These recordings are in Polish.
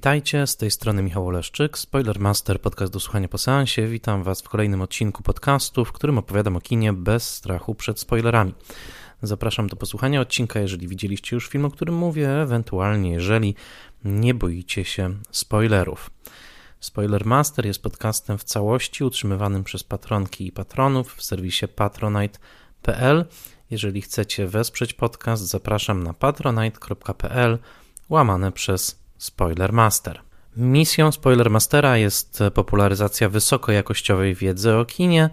Witajcie, z tej strony Michał Oleszczyk, Spoilermaster, podcast do słuchania po seansie. Witam Was w kolejnym odcinku podcastu, w którym opowiadam o kinie bez strachu przed spoilerami. Zapraszam do posłuchania odcinka, jeżeli widzieliście już film, o którym mówię, ewentualnie jeżeli nie boicie się spoilerów. Spoilermaster jest podcastem w całości utrzymywanym przez patronki i patronów w serwisie patronite.pl. Jeżeli chcecie wesprzeć podcast, zapraszam na patronite.pl łamane przez Spoilermaster. Misją Spoilermastera jest popularyzacja wysokojakościowej wiedzy o kinie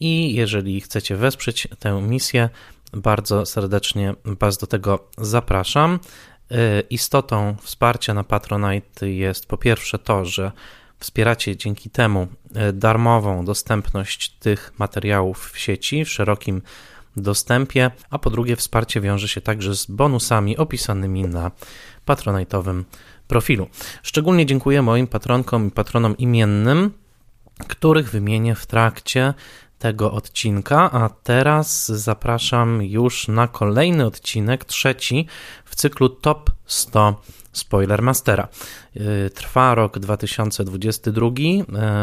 i jeżeli chcecie wesprzeć tę misję, bardzo serdecznie Was do tego zapraszam. Y, istotą wsparcia na Patronite jest po pierwsze to, że wspieracie dzięki temu y, darmową dostępność tych materiałów w sieci w szerokim dostępie, a po drugie wsparcie wiąże się także z bonusami opisanymi na patronite'owym profilu. Szczególnie dziękuję moim patronkom i patronom imiennym, których wymienię w trakcie tego odcinka, a teraz zapraszam już na kolejny odcinek, trzeci w cyklu Top 100 Spoilermastera. Y, trwa rok 2022,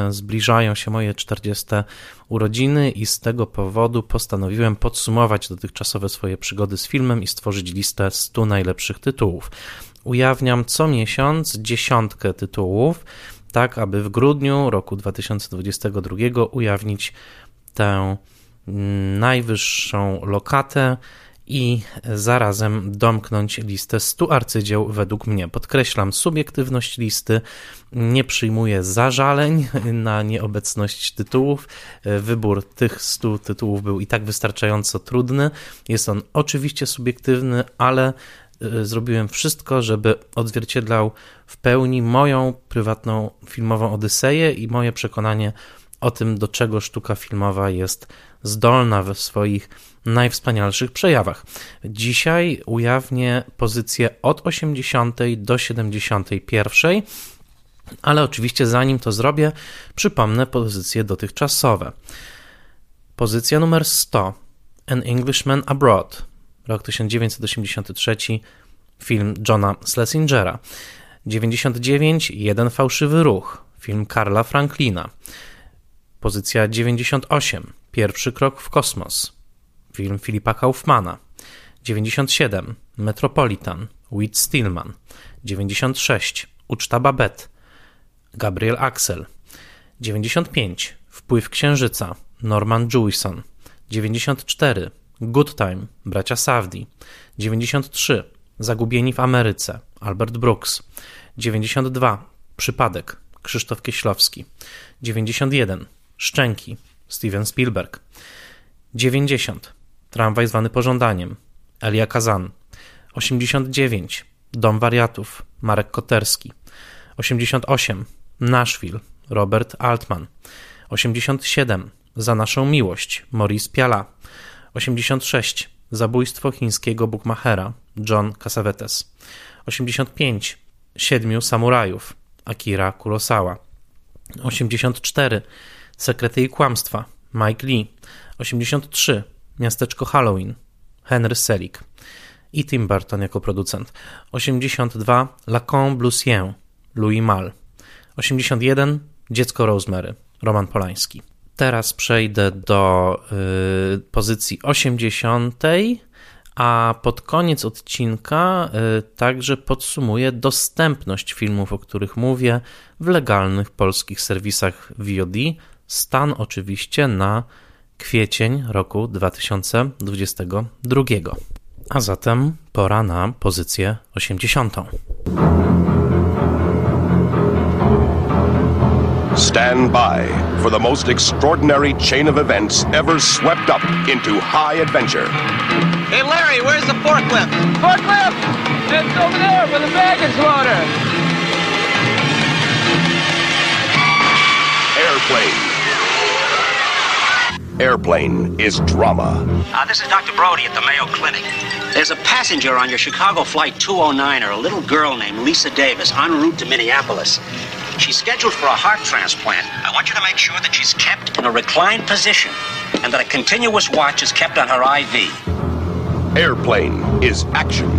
y, zbliżają się moje 40 urodziny i z tego powodu postanowiłem podsumować dotychczasowe swoje przygody z filmem i stworzyć listę 100 najlepszych tytułów. Ujawniam co miesiąc dziesiątkę tytułów, tak aby w grudniu roku 2022 ujawnić tę najwyższą lokatę i zarazem domknąć listę 100 arcydzieł według mnie. Podkreślam subiektywność listy, nie przyjmuję zażaleń na nieobecność tytułów. Wybór tych 100 tytułów był i tak wystarczająco trudny. Jest on oczywiście subiektywny, ale zrobiłem wszystko, żeby odzwierciedlał w pełni moją prywatną filmową odyseję i moje przekonanie o tym, do czego sztuka filmowa jest zdolna we swoich najwspanialszych przejawach. Dzisiaj ujawnię pozycję od 80 do 71, ale oczywiście zanim to zrobię, przypomnę pozycje dotychczasowe. Pozycja numer 100 An Englishman Abroad, rok 1983, film Johna Schlesingera. 99 Jeden fałszywy ruch, film Karla Franklina. Pozycja 98 Pierwszy krok w kosmos, film Filipa Kaufmana. 97 Metropolitan, Whit Stillman. 96 Uczta Babette, Gabriel Axel. 95 Wpływ Księżyca, Norman Jewison. 94 Good Time, bracia Safdie. 93 Zagubieni w Ameryce, Albert Brooks. 92 Przypadek, Krzysztof Kieślowski. 91 Szczęki, Steven Spielberg. 90. Tramwaj zwany pożądaniem. Elia Kazan. 89. Dom wariatów. Marek Koterski. 88. Nashville. Robert Altman. 87. Za naszą miłość. Maurice Piala. 86. Zabójstwo chińskiego bukmachera. John Cassavetes. 85. Siedmiu samurajów. Akira Kurosawa. 84. Sekrety i kłamstwa. Mike Lee. 83. Miasteczko Halloween. Henry Selick. I Tim Burton jako producent. 82. Lacon Blusien. Louis Mal. 81. Dziecko Rosemary. Roman Polański. Teraz przejdę do y, pozycji 80. A pod koniec odcinka y, także podsumuję dostępność filmów, o których mówię, w legalnych polskich serwisach VOD Stan oczywiście na kwiecień roku 2022. A zatem pora na pozycję 80. Stand by for the most extraordinary chain of events ever swept up into high adventure. Hey Larry, where's the forklift? Forklift! It's over there with the baggage loader. Airplane airplane is drama. Uh, this is Dr. Brody at the Mayo Clinic. There's a passenger on your Chicago Flight 209, or a little girl named Lisa Davis, en route to Minneapolis. She's scheduled for a heart transplant. I want you to make sure that she's kept in a reclined position and that a continuous watch is kept on her IV. Airplane is action.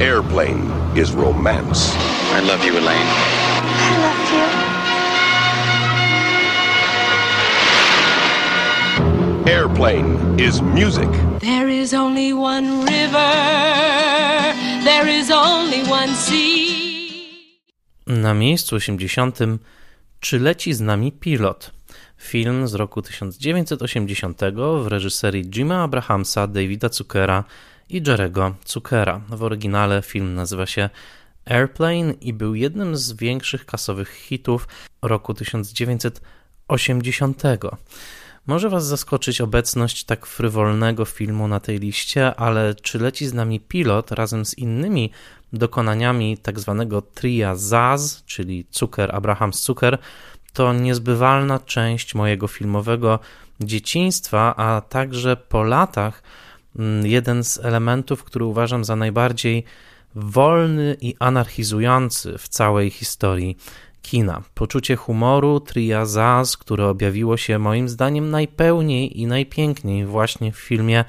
Airplane is romance. I love you, Elaine. I love you. Airplane is music. There is only one river. There is only one sea. Na miejscu 80 Czy leci z nami pilot? Film z roku 1980 w reżyserii Jima Abrahamsa, Davida Zuckera i Jerego Zuckera. W oryginale film nazywa się Airplane i był jednym z większych kasowych hitów roku 1980. Może Was zaskoczyć obecność tak frywolnego filmu na tej liście, ale czy leci z nami pilot razem z innymi dokonaniami tak zwanego tria Zaz, czyli Zucker, Abrahams Zucker, to niezbywalna część mojego filmowego dzieciństwa, a także po latach mm, jeden z elementów, który uważam za najbardziej wolny i anarchizujący w całej historii kina. Poczucie humoru Tria Zaz, które objawiło się moim zdaniem najpełniej i najpiękniej właśnie w filmie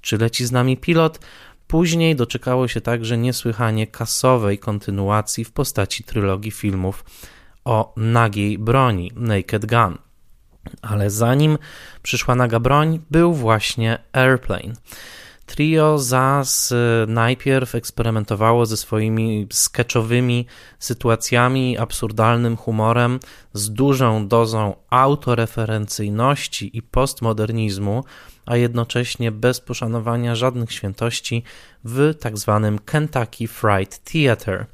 Czy leci z nami pilot, później doczekało się także niesłychanie kasowej kontynuacji w postaci trylogii filmów o nagiej broni Naked Gun. Ale zanim przyszła naga broń, był właśnie Airplane. Trio Zaz najpierw eksperymentowało ze swoimi sketchowymi sytuacjami, absurdalnym humorem, z dużą dozą autoreferencyjności i postmodernizmu, a jednocześnie bez poszanowania żadnych świętości w tak zwanym Kentucky Fried Theater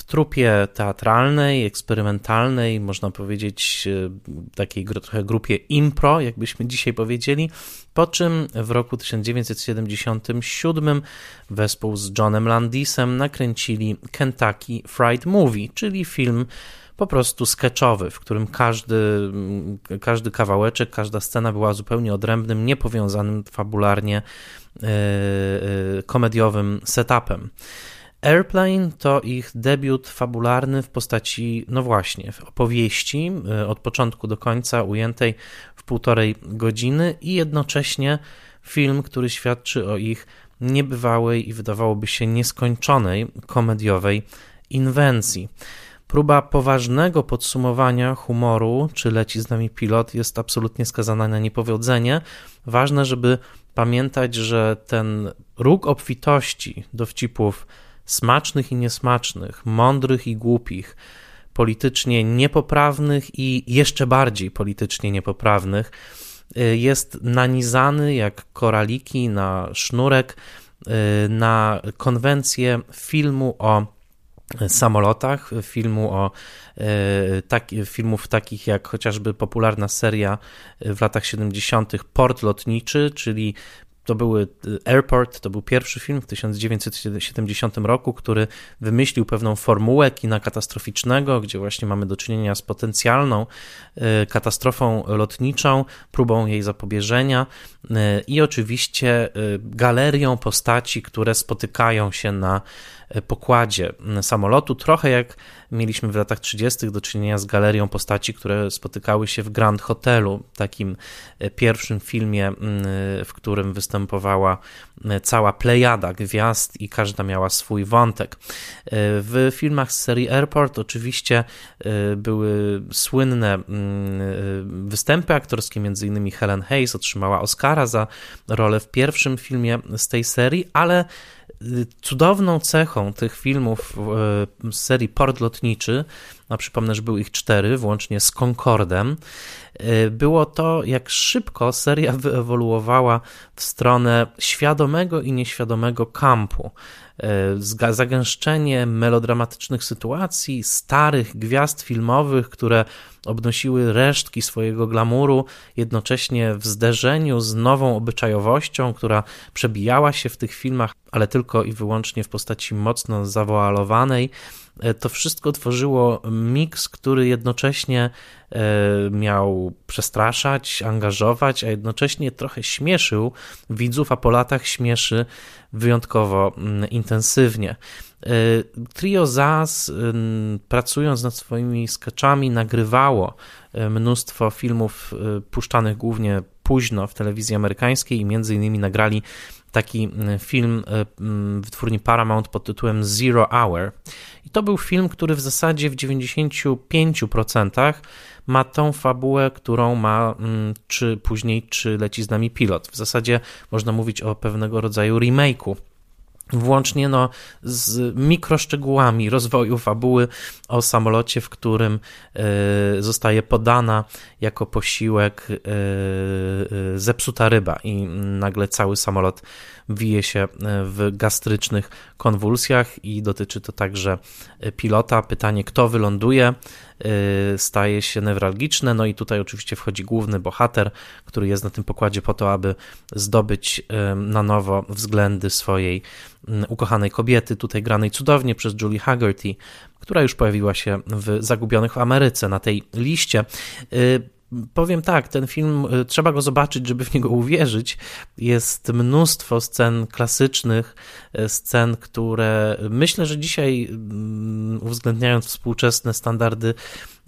w trupie teatralnej, eksperymentalnej, można powiedzieć e, takiej trochę grupie impro, jakbyśmy dzisiaj powiedzieli, po czym w roku 1977 wespół z Johnem Landisem nakręcili Kentucky Fried Movie, czyli film po prostu sketchowy, w którym każdy, każdy kawałeczek, każda scena była zupełnie odrębnym, niepowiązanym fabularnie yy, yy, komediowym setupem. Airplane to ich debiut fabularny w postaci, no właśnie, opowieści e, od początku do końca ujętej w półtorej godziny i jednocześnie film, który świadczy o ich niebywałej i wydawałoby się nieskończonej komediowej inwencji. Próba poważnego podsumowania humoru, czy leci z nami pilot, jest absolutnie skazana na niepowodzenie. Ważne, żeby pamiętać, że ten róg obfitości dowcipów smacznych i niesmacznych, mądrych i głupich, politycznie niepoprawnych i jeszcze bardziej politycznie niepoprawnych, y, jest nanizany jak koraliki na sznurek y, na konwencję filmu o samolotach, filmu o y, tak, filmów takich jak chociażby popularna seria w latach 70. Port Lotniczy, czyli to były y, Airport, to był pierwszy film w 1970 roku, który wymyślił pewną formułę kina katastroficznego, gdzie właśnie mamy do czynienia z potencjalną y, katastrofą lotniczą, próbą jej zapobieżenia y, i oczywiście galerią postaci, które spotykają się na pokładzie samolotu, trochę jak mieliśmy w latach 30. do czynienia z galerią postaci, które spotykały się w Grand Hotelu, takim e, pierwszym filmie, e, w którym występowała e, cała plejada gwiazd i każda miała swój wątek. W filmach z serii Airport oczywiście były słynne występy aktorskie, między innymi Helen Hayes otrzymała Oscara za rolę w pierwszym filmie z tej serii, ale Cudowną cechą tych filmów z serii Port Lotniczy, a przypomnę, że były ich cztery, włącznie z Concordem, y, było to, jak szybko seria wyewoluowała w stronę świadomego i nieświadomego kampu. Y, zagęszczenie melodramatycznych sytuacji, starych gwiazd filmowych, które obnosiły resztki swojego glamuru, jednocześnie w zderzeniu z nową obyczajowością, która przebijała się w tych filmach, ale tylko i wyłącznie w postaci mocno zawoalowanej. E, to wszystko tworzyło miks, który jednocześnie e, miał przestraszać, angażować, a jednocześnie trochę śmieszył widzów, a po latach śmieszy wyjątkowo mm, intensywnie. E, Trio Zaz, pracując nad swoimi sketchami, nagrywało mnóstwo filmów puszczanych głównie późno w telewizji amerykańskiej i między innymi nagrali taki film wytwórni Paramount pod tytułem Zero Hour. I to był film, który w zasadzie w 95% ma tą fabułę, którą ma, czy później, czy leci z nami pilot. W zasadzie można mówić o pewnego rodzaju remake'u włącznie no, z mikroszczegółami rozwoju fabuły o samolocie, w którym y, zostaje podana jako posiłek y, zepsuta ryba i nagle cały samolot wije się w gastrycznych konwulsjach i dotyczy to także pilota. Pytanie, kto wyląduje, staje się newralgiczne. No i tutaj oczywiście wchodzi główny bohater, który jest na tym pokładzie po to, aby zdobyć na nowo względy swojej ukochanej kobiety, tutaj granej cudownie przez Julie Haggerty, która już pojawiła się w Zagubionych w Ameryce na tej liście. Powiem tak, ten film y, trzeba go zobaczyć, żeby w niego uwierzyć. Jest mnóstwo scen klasycznych, y, scen, które myślę, że dzisiaj, mm, uwzględniając współczesne standardy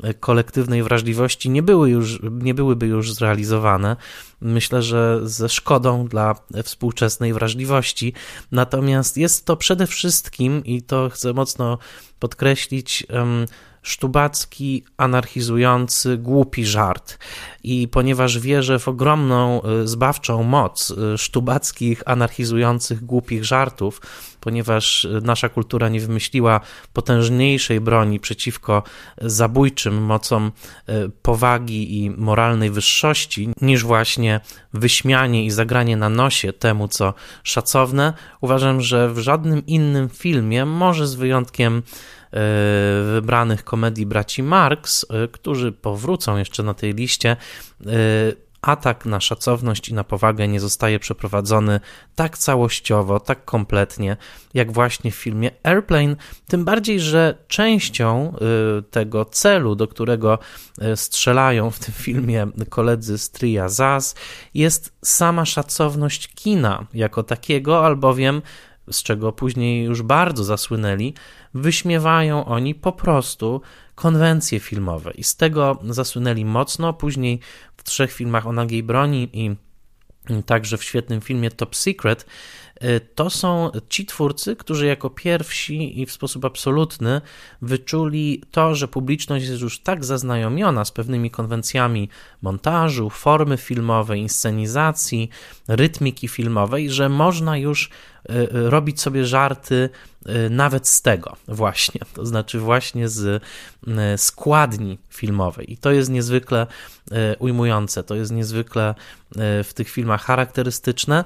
y, kolektywnej wrażliwości, nie, były już, nie byłyby już zrealizowane. Myślę, że ze szkodą dla współczesnej wrażliwości. Natomiast jest to przede wszystkim, i to chcę mocno podkreślić, sztubacki, anarchizujący, głupi żart. I ponieważ wierzę w ogromną, y, zbawczą moc y, sztubackich, anarchizujących, głupich żartów, ponieważ y, nasza kultura nie wymyśliła potężniejszej broni przeciwko zabójczym mocom powagi i moralnej wyższości, niż właśnie wyśmianie i zagranie na nosie temu, co szacowne, uważam, że w żadnym innym filmie, może z wyjątkiem wybranych komedii braci Marx, e, którzy powrócą jeszcze na tej liście, e, atak na szacowność i na powagę nie zostaje przeprowadzony tak całościowo, tak kompletnie, jak właśnie w filmie Airplane. Tym bardziej, że częścią tego celu, do którego strzelają w tym filmie koledzy z Tria Zaz, jest sama szacowność kina jako takiego, albowiem z czego później już bardzo zasłynęli, wyśmiewają oni po prostu konwencje filmowe i z tego zasłynęli mocno. Później w trzech filmach o nagiej broni i także w świetnym filmie Top Secret Y, to są ci twórcy, którzy jako pierwsi i w sposób absolutny wyczuli to, że publiczność jest już tak zaznajomiona z pewnymi konwencjami montażu, formy filmowej, inscenizacji, rytmiki filmowej, że można już y, y, robić sobie żarty nawet z tego właśnie, to znaczy właśnie z składni filmowej. I to jest niezwykle ujmujące, to jest niezwykle w tych filmach charakterystyczne,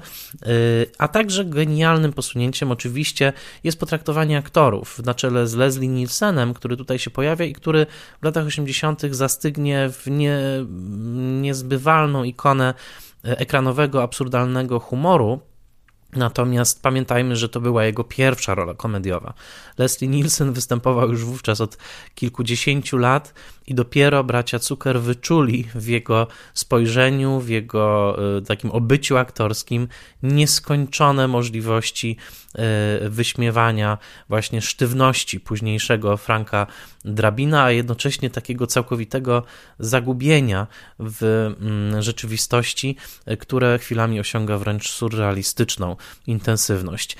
a także genialnym posunięciem oczywiście jest potraktowanie aktorów na czele z Leslie Nielsenem, który tutaj się pojawia i który w latach 80. zastygnie w nie, niezbywalną ikonę ekranowego, absurdalnego humoru, Natomiast pamiętajmy, że to była jego pierwsza rola komediowa. Leslie Nielsen występował już wówczas od kilkudziesięciu lat i dopiero bracia Zucker wyczuli w jego spojrzeniu, w jego e, takim obyciu aktorskim nieskończone możliwości e, wyśmiewania właśnie sztywności późniejszego Franka Drabina, a jednocześnie takiego całkowitego zagubienia w mm, rzeczywistości, e, które chwilami osiąga wręcz surrealistyczną intensywność.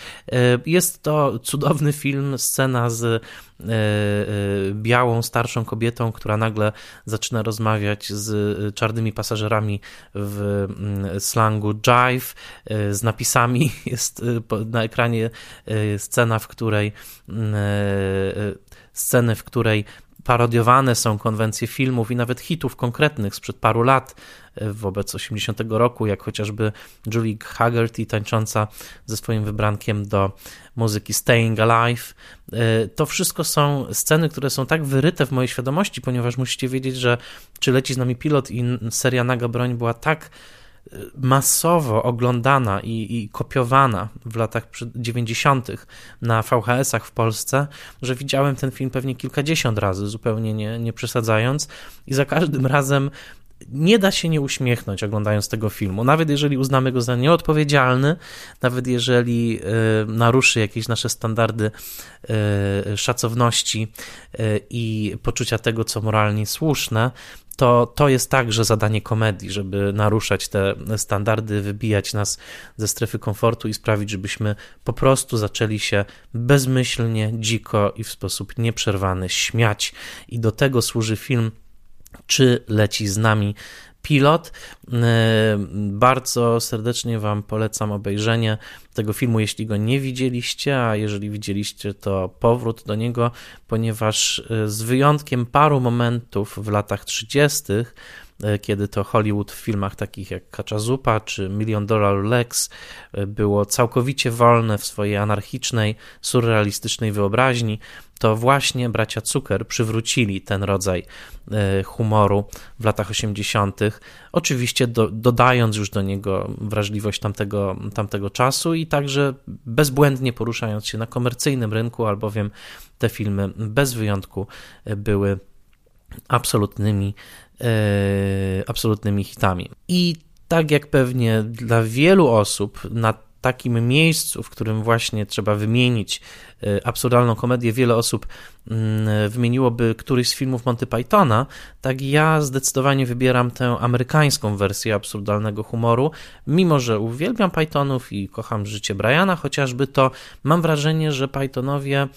Jest to cudowny film, scena z E, e, białą, starszą kobietą, która nagle zaczyna rozmawiać z czarnymi pasażerami w mm, slangu jive, e, z napisami. Jest na ekranie scena, w której mm, sceny, w której parodiowane są konwencje filmów i nawet hitów konkretnych sprzed paru lat e, wobec 80 roku, jak chociażby Julie Haggerty tańcząca ze swoim wybrankiem do muzyki Staying Alive. E, to wszystko są sceny, które są tak wyryte w mojej świadomości, ponieważ musicie wiedzieć, że czy leci z nami pilot i seria Naga Broń była tak masowo oglądana i, i, kopiowana w latach 90. na VHS-ach w Polsce, że widziałem ten film pewnie kilkadziesiąt razy, zupełnie nie, nie przesadzając, i za każdym razem nie da się nie uśmiechnąć oglądając tego filmu. Nawet jeżeli uznamy go za nieodpowiedzialny, nawet jeżeli y, naruszy jakieś nasze standardy y, szacowności y, i poczucia tego, co moralnie słuszne, to, to jest także zadanie komedii, żeby naruszać te standardy, wybijać nas ze strefy komfortu i sprawić, żebyśmy po prostu zaczęli się bezmyślnie, dziko i w sposób nieprzerwany śmiać. I do tego służy film czy leci z nami pilot. E, bardzo serdecznie Wam polecam obejrzenie tego filmu, jeśli go nie widzieliście, a jeżeli widzieliście, to powrót do niego, ponieważ e, z wyjątkiem paru momentów w latach 30., e, kiedy to Hollywood w filmach takich jak Kacza Zupa czy Million Dollar Lex było całkowicie wolne w swojej anarchicznej, surrealistycznej wyobraźni, to właśnie bracia Zucker przywrócili ten rodzaj e, humoru w latach 80., oczywiście do, dodając już do niego wrażliwość tamtego, tamtego czasu i także bezbłędnie poruszając się na komercyjnym rynku, albowiem te filmy bez wyjątku były absolutnymi, e, absolutnymi hitami. I tak jak pewnie dla wielu osób na takim miejscu, w którym właśnie trzeba wymienić y, absurdalną komedię, wiele osób mm, wymieniłoby któryś z filmów Monty Pythona, tak ja zdecydowanie wybieram tę amerykańską wersję absurdalnego humoru. Mimo, że uwielbiam Pythonów i kocham życie Briana, chociażby to mam wrażenie, że Pythonowie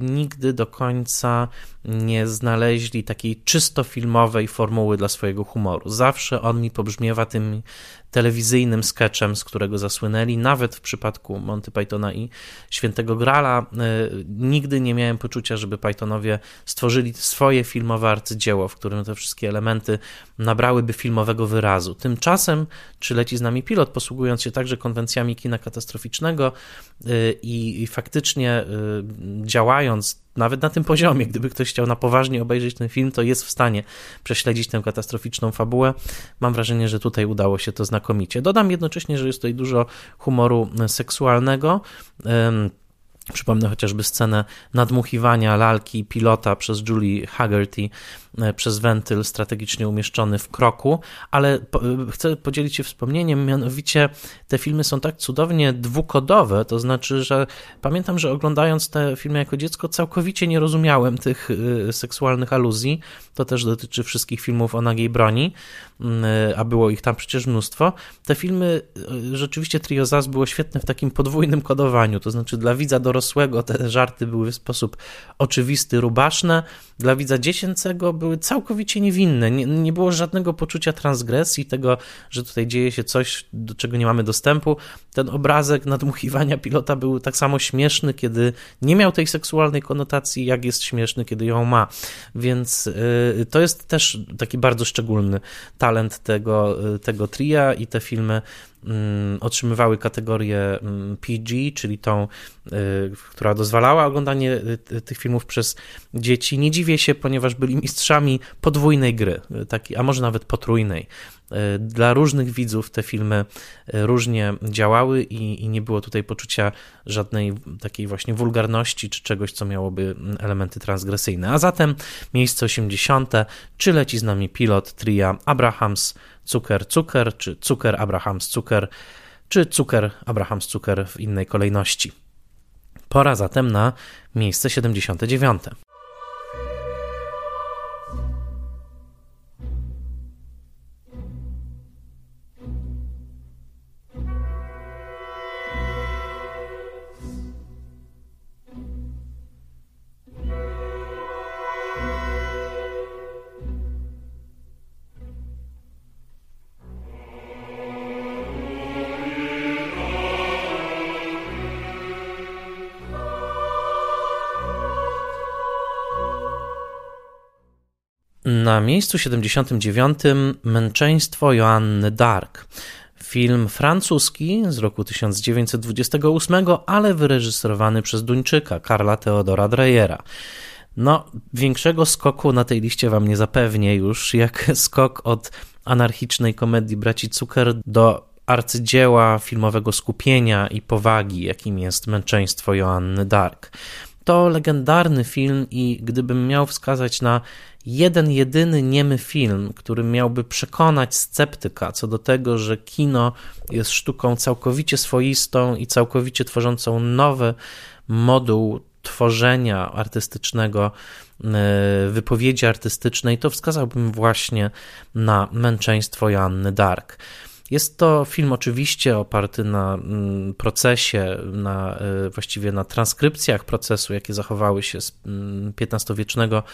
nigdy do końca nie znaleźli takiej czysto filmowej formuły dla swojego humoru. Zawsze on mi pobrzmiewa tym telewizyjnym sketchem, z którego zasłynęli. Nawet w przypadku Monty Pythona i Świętego Grala e, nigdy nie miałem poczucia, żeby Pythonowie stworzyli swoje filmowe arcydzieło, w którym te wszystkie elementy nabrałyby filmowego wyrazu. Tymczasem, czy leci z nami pilot, posługując się także konwencjami kina katastroficznego e, i, i faktycznie e, działając nawet na tym poziomie, gdyby ktoś chciał na poważnie obejrzeć ten film, to jest w stanie prześledzić tę katastroficzną fabułę. Mam wrażenie, że tutaj udało się to znakomicie. Dodam jednocześnie, że jest tutaj dużo humoru seksualnego. Przypomnę chociażby scenę nadmuchiwania lalki pilota przez Julie Haggerty E, przez wentyl strategicznie umieszczony w kroku, ale e, chcę podzielić się wspomnieniem, mianowicie te filmy są tak cudownie dwukodowe, to znaczy, że pamiętam, że oglądając te filmy jako dziecko całkowicie nie rozumiałem tych e, seksualnych aluzji, to też dotyczy wszystkich filmów o nagiej broni, a było ich tam przecież mnóstwo. Te filmy, rzeczywiście Trio Zas było świetne w takim podwójnym kodowaniu, to znaczy dla widza dorosłego te żarty były w sposób oczywisty, rubaszne, dla widza dziecięcego były całkowicie niewinne. Nie, nie było żadnego poczucia transgresji, tego, że tutaj dzieje się coś, do czego nie mamy dostępu. Ten obrazek nadmuchiwania pilota był tak samo śmieszny, kiedy nie miał tej seksualnej konotacji, jak jest śmieszny, kiedy ją ma. Więc yy, to jest też taki bardzo szczególny talent tego, yy, tego tria i te filmy otrzymywały kategorię mm, PG, czyli tą, y, która dozwalała oglądanie y, tych filmów przez dzieci. Nie dziwię się, ponieważ byli mistrzami podwójnej gry, y, taki, a może nawet potrójnej. Dla różnych widzów te filmy różnie działały i, i nie było tutaj poczucia żadnej takiej właśnie wulgarności czy czegoś, co miałoby mm, elementy transgresyjne. A zatem miejsce 80. Czy leci z nami pilot tria Abrahams Cuker Cuker, czy Cuker Abrahams Cuker, czy Cuker Abrahams Cuker w innej kolejności. Pora zatem na miejsce 79. Na miejscu 79 Męczeństwo Joanny Dark. Film francuski z roku 1928, ale wyreżyserowany przez Duńczyka Karla Teodora Dreyera. No, większego skoku na tej liście wam nie zapewnię już, jak skok od anarchicznej komedii braci Zucker do arcydzieła filmowego skupienia i powagi, jakim jest Męczeństwo Joanny Dark. To legendarny film i gdybym miał wskazać na jeden jedyny niemy film, który miałby przekonać sceptyka co do tego, że kino jest sztuką całkowicie swoistą i całkowicie tworzącą nowy moduł tworzenia artystycznego, e, wypowiedzi artystycznej, to wskazałbym właśnie na męczeństwo Joanny Dark. Jest to film oczywiście oparty na mm, procesie, na, e, właściwie na transkrypcjach procesu, jakie zachowały się z XV-wiecznego mm,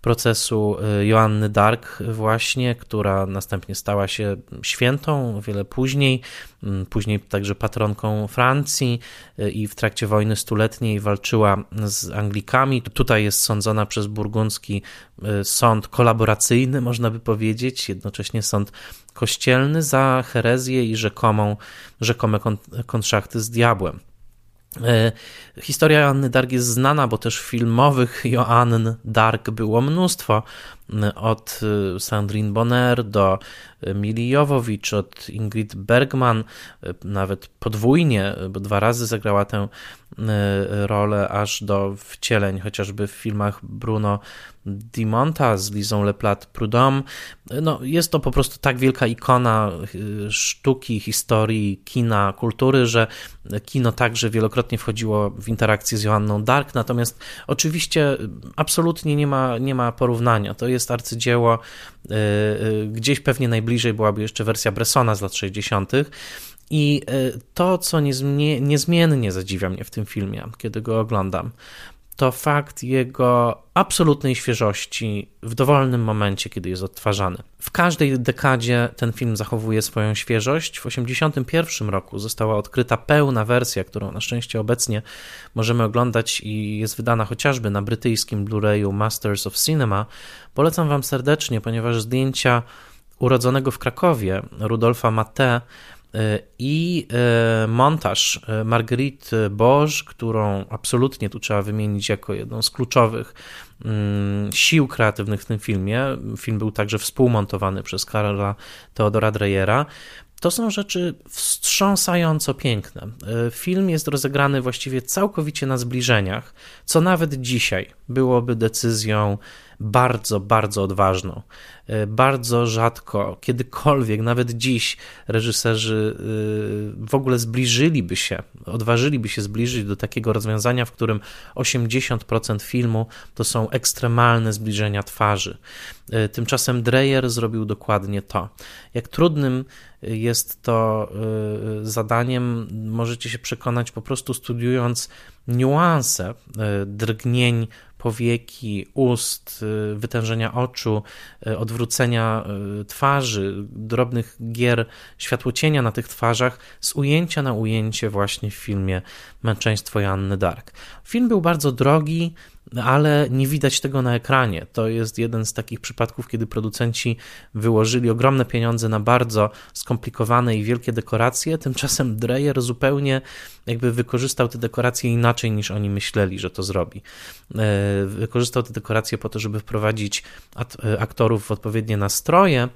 procesu y, Joanny Dark właśnie, która następnie stała się świętą wiele później, mm, później także patronką Francji y, i w trakcie wojny stuletniej walczyła z Anglikami. Tutaj jest sądzona przez burgundzki y, sąd kolaboracyjny, można by powiedzieć, jednocześnie sąd kościelny za herezję i rzekomą, rzekome konszachty z diabłem. E, historia Joanny Dark jest znana, bo też filmowych Joann Dark było mnóstwo. Od e, Sandrine Bonner do Mili Jowowicz, od Ingrid Bergman, e, nawet podwójnie, bo dwa razy zagrała tę rolę, aż do wcieleń, chociażby w filmach Bruno Dimonta z Lizą Leplat Prudhomme. No, jest to po prostu tak wielka ikona y, sztuki, historii, kina, kultury, że kino także wielokrotnie wchodziło w interakcję z Joanną Dark, natomiast oczywiście absolutnie nie ma, nie ma porównania. To jest arcydzieło, y, y, gdzieś pewnie najbliżej byłaby jeszcze wersja Bressona z lat 60., i to, co niezmiennie zadziwia mnie w tym filmie, kiedy go oglądam, to fakt jego absolutnej świeżości w dowolnym momencie, kiedy jest odtwarzany. W każdej dekadzie ten film zachowuje swoją świeżość. W 1981 roku została odkryta pełna wersja, którą na szczęście obecnie możemy oglądać i jest wydana chociażby na brytyjskim Blu-rayu Masters of Cinema. Polecam Wam serdecznie, ponieważ zdjęcia urodzonego w Krakowie Rudolfa Matte i e, montaż e, Marguerite Boż, którą absolutnie tu trzeba wymienić jako jedną z kluczowych mm, sił kreatywnych w tym filmie. Film był także współmontowany przez Karola Teodora Dreyera. To są rzeczy wstrząsająco piękne. E, film jest rozegrany właściwie całkowicie na zbliżeniach, co nawet dzisiaj byłoby decyzją bardzo, bardzo odważną. E, bardzo rzadko, kiedykolwiek, nawet dziś, reżyserzy e, w ogóle zbliżyliby się, odważyliby się zbliżyć do takiego rozwiązania, w którym 80% filmu to są ekstremalne zbliżenia twarzy. E, tymczasem Dreyer zrobił dokładnie to. Jak trudnym jest to zadaniem, możecie się przekonać po prostu studiując niuanse drgnień powieki, ust, y, wytężenia oczu, y, odwrócenia y, twarzy, drobnych gier światłocienia na tych twarzach z ujęcia na ujęcie właśnie w filmie Męczeństwo Janny Dark. Film był bardzo drogi, ale nie widać tego na ekranie. To jest jeden z takich przypadków, kiedy producenci wyłożyli ogromne pieniądze na bardzo skomplikowane i wielkie dekoracje, tymczasem Dreyer zupełnie jakby wykorzystał te dekoracje inaczej niż oni myśleli, że to zrobi. E, wykorzystał te dekoracje po to, żeby wprowadzić aktorów w odpowiednie nastroje,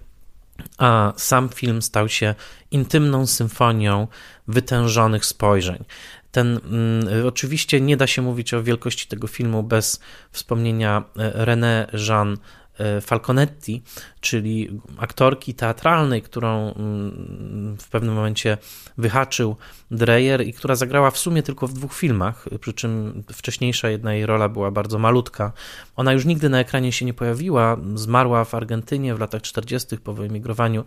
a sam film stał się intymną symfonią wytężonych spojrzeń. Ten, mm, oczywiście nie da się mówić o wielkości tego filmu bez wspomnienia e, René Jean e, Falconetti, czyli aktorki teatralnej, którą mm, w pewnym momencie wyhaczył Dreyer i która zagrała w sumie tylko w dwóch filmach, przy czym wcześniejsza jedna jej rola była bardzo malutka. Ona już nigdy na ekranie się nie pojawiła, zmarła w Argentynie w latach 40. po wyemigrowaniu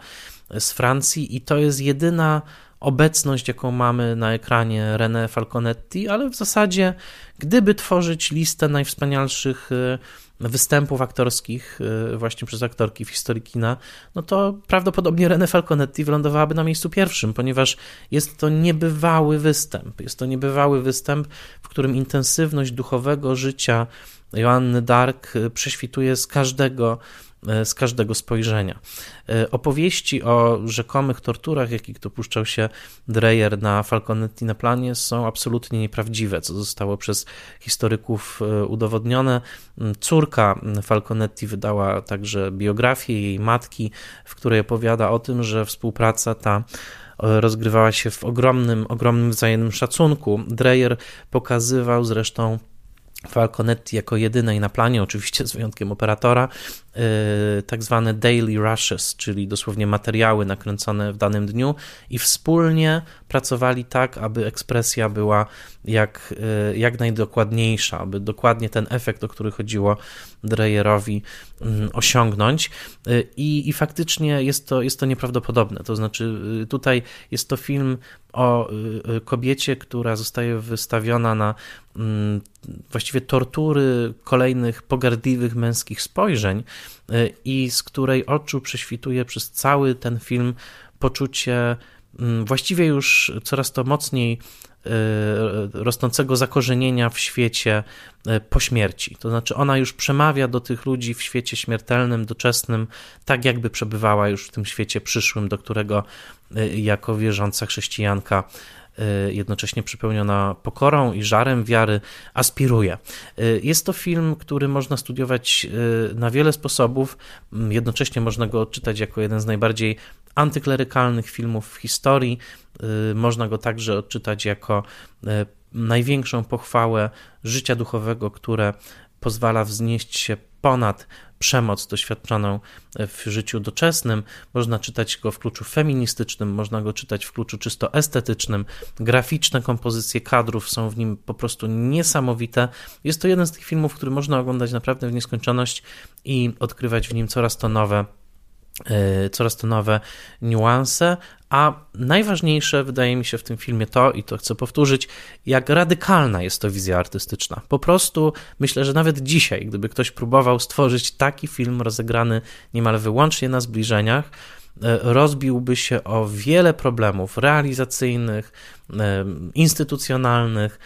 z Francji i to jest jedyna obecność, jaką mamy na ekranie René Falconetti, ale w zasadzie, gdyby tworzyć listę najwspanialszych e, występów aktorskich e, właśnie przez aktorki w historii kina, no to prawdopodobnie René Falconetti wylądowałaby na miejscu pierwszym, ponieważ jest to niebywały występ. Jest to niebywały występ, w którym intensywność duchowego życia Joanny Dark e, prześwituje z każdego z każdego spojrzenia. E, opowieści o rzekomych torturach, jakich dopuszczał się Dreyer na Falconetti na planie, są absolutnie nieprawdziwe, co zostało przez historyków e, udowodnione. Mm, córka Falconetti wydała także biografię jej matki, w której opowiada o tym, że współpraca ta rozgrywała się w ogromnym, ogromnym wzajemnym szacunku. Dreyer pokazywał zresztą Falconetti jako jedynej na planie, oczywiście z wyjątkiem operatora, tak zwane daily rushes, czyli dosłownie materiały nakręcone w danym dniu i wspólnie pracowali tak, aby ekspresja była jak, y, jak najdokładniejsza, aby dokładnie ten efekt, o który chodziło Dreyerowi mm, osiągnąć. Y, i, i faktycznie jest to, jest to nieprawdopodobne, to znaczy tutaj jest to film o kobiecie, która zostaje wystawiona na mm, właściwie tortury kolejnych pogardliwych męskich spojrzeń. y, i z której oczu prześwituje przez cały ten film poczucie mm, właściwie już coraz to mocniej y, rosnącego zakorzenienia w świecie y, po śmierci. To znaczy, ona już przemawia do tych ludzi w świecie śmiertelnym, doczesnym, tak jakby przebywała już w tym świecie przyszłym, do którego jako wierząca chrześcijanka Y, jednocześnie przypełniona pokorą i żarem wiary, aspiruje. Y, jest to film, który można studiować y, na wiele sposobów. Mm, jednocześnie można go odczytać jako jeden z najbardziej antyklerykalnych filmów w historii. Można go także odczytać jako największą pochwałę życia duchowego, które pozwala wznieść się ponad przemoc doświadczoną w życiu doczesnym. Można czytać go w kluczu feministycznym, można go czytać w kluczu czysto estetycznym. Graficzne kompozycje kadrów są w nim po prostu niesamowite. Jest to jeden z tych filmów, który można oglądać naprawdę w nieskończoność i odkrywać w nim coraz to nowe E, coraz to nowe niuanse, a najważniejsze wydaje mi się w tym filmie to, i to chcę powtórzyć, jak radykalna jest to wizja artystyczna. Po prostu myślę, że nawet dzisiaj, gdyby ktoś próbował stworzyć taki film rozegrany niemal wyłącznie na zbliżeniach, e, rozbiłby się o wiele problemów realizacyjnych, e, instytucjonalnych,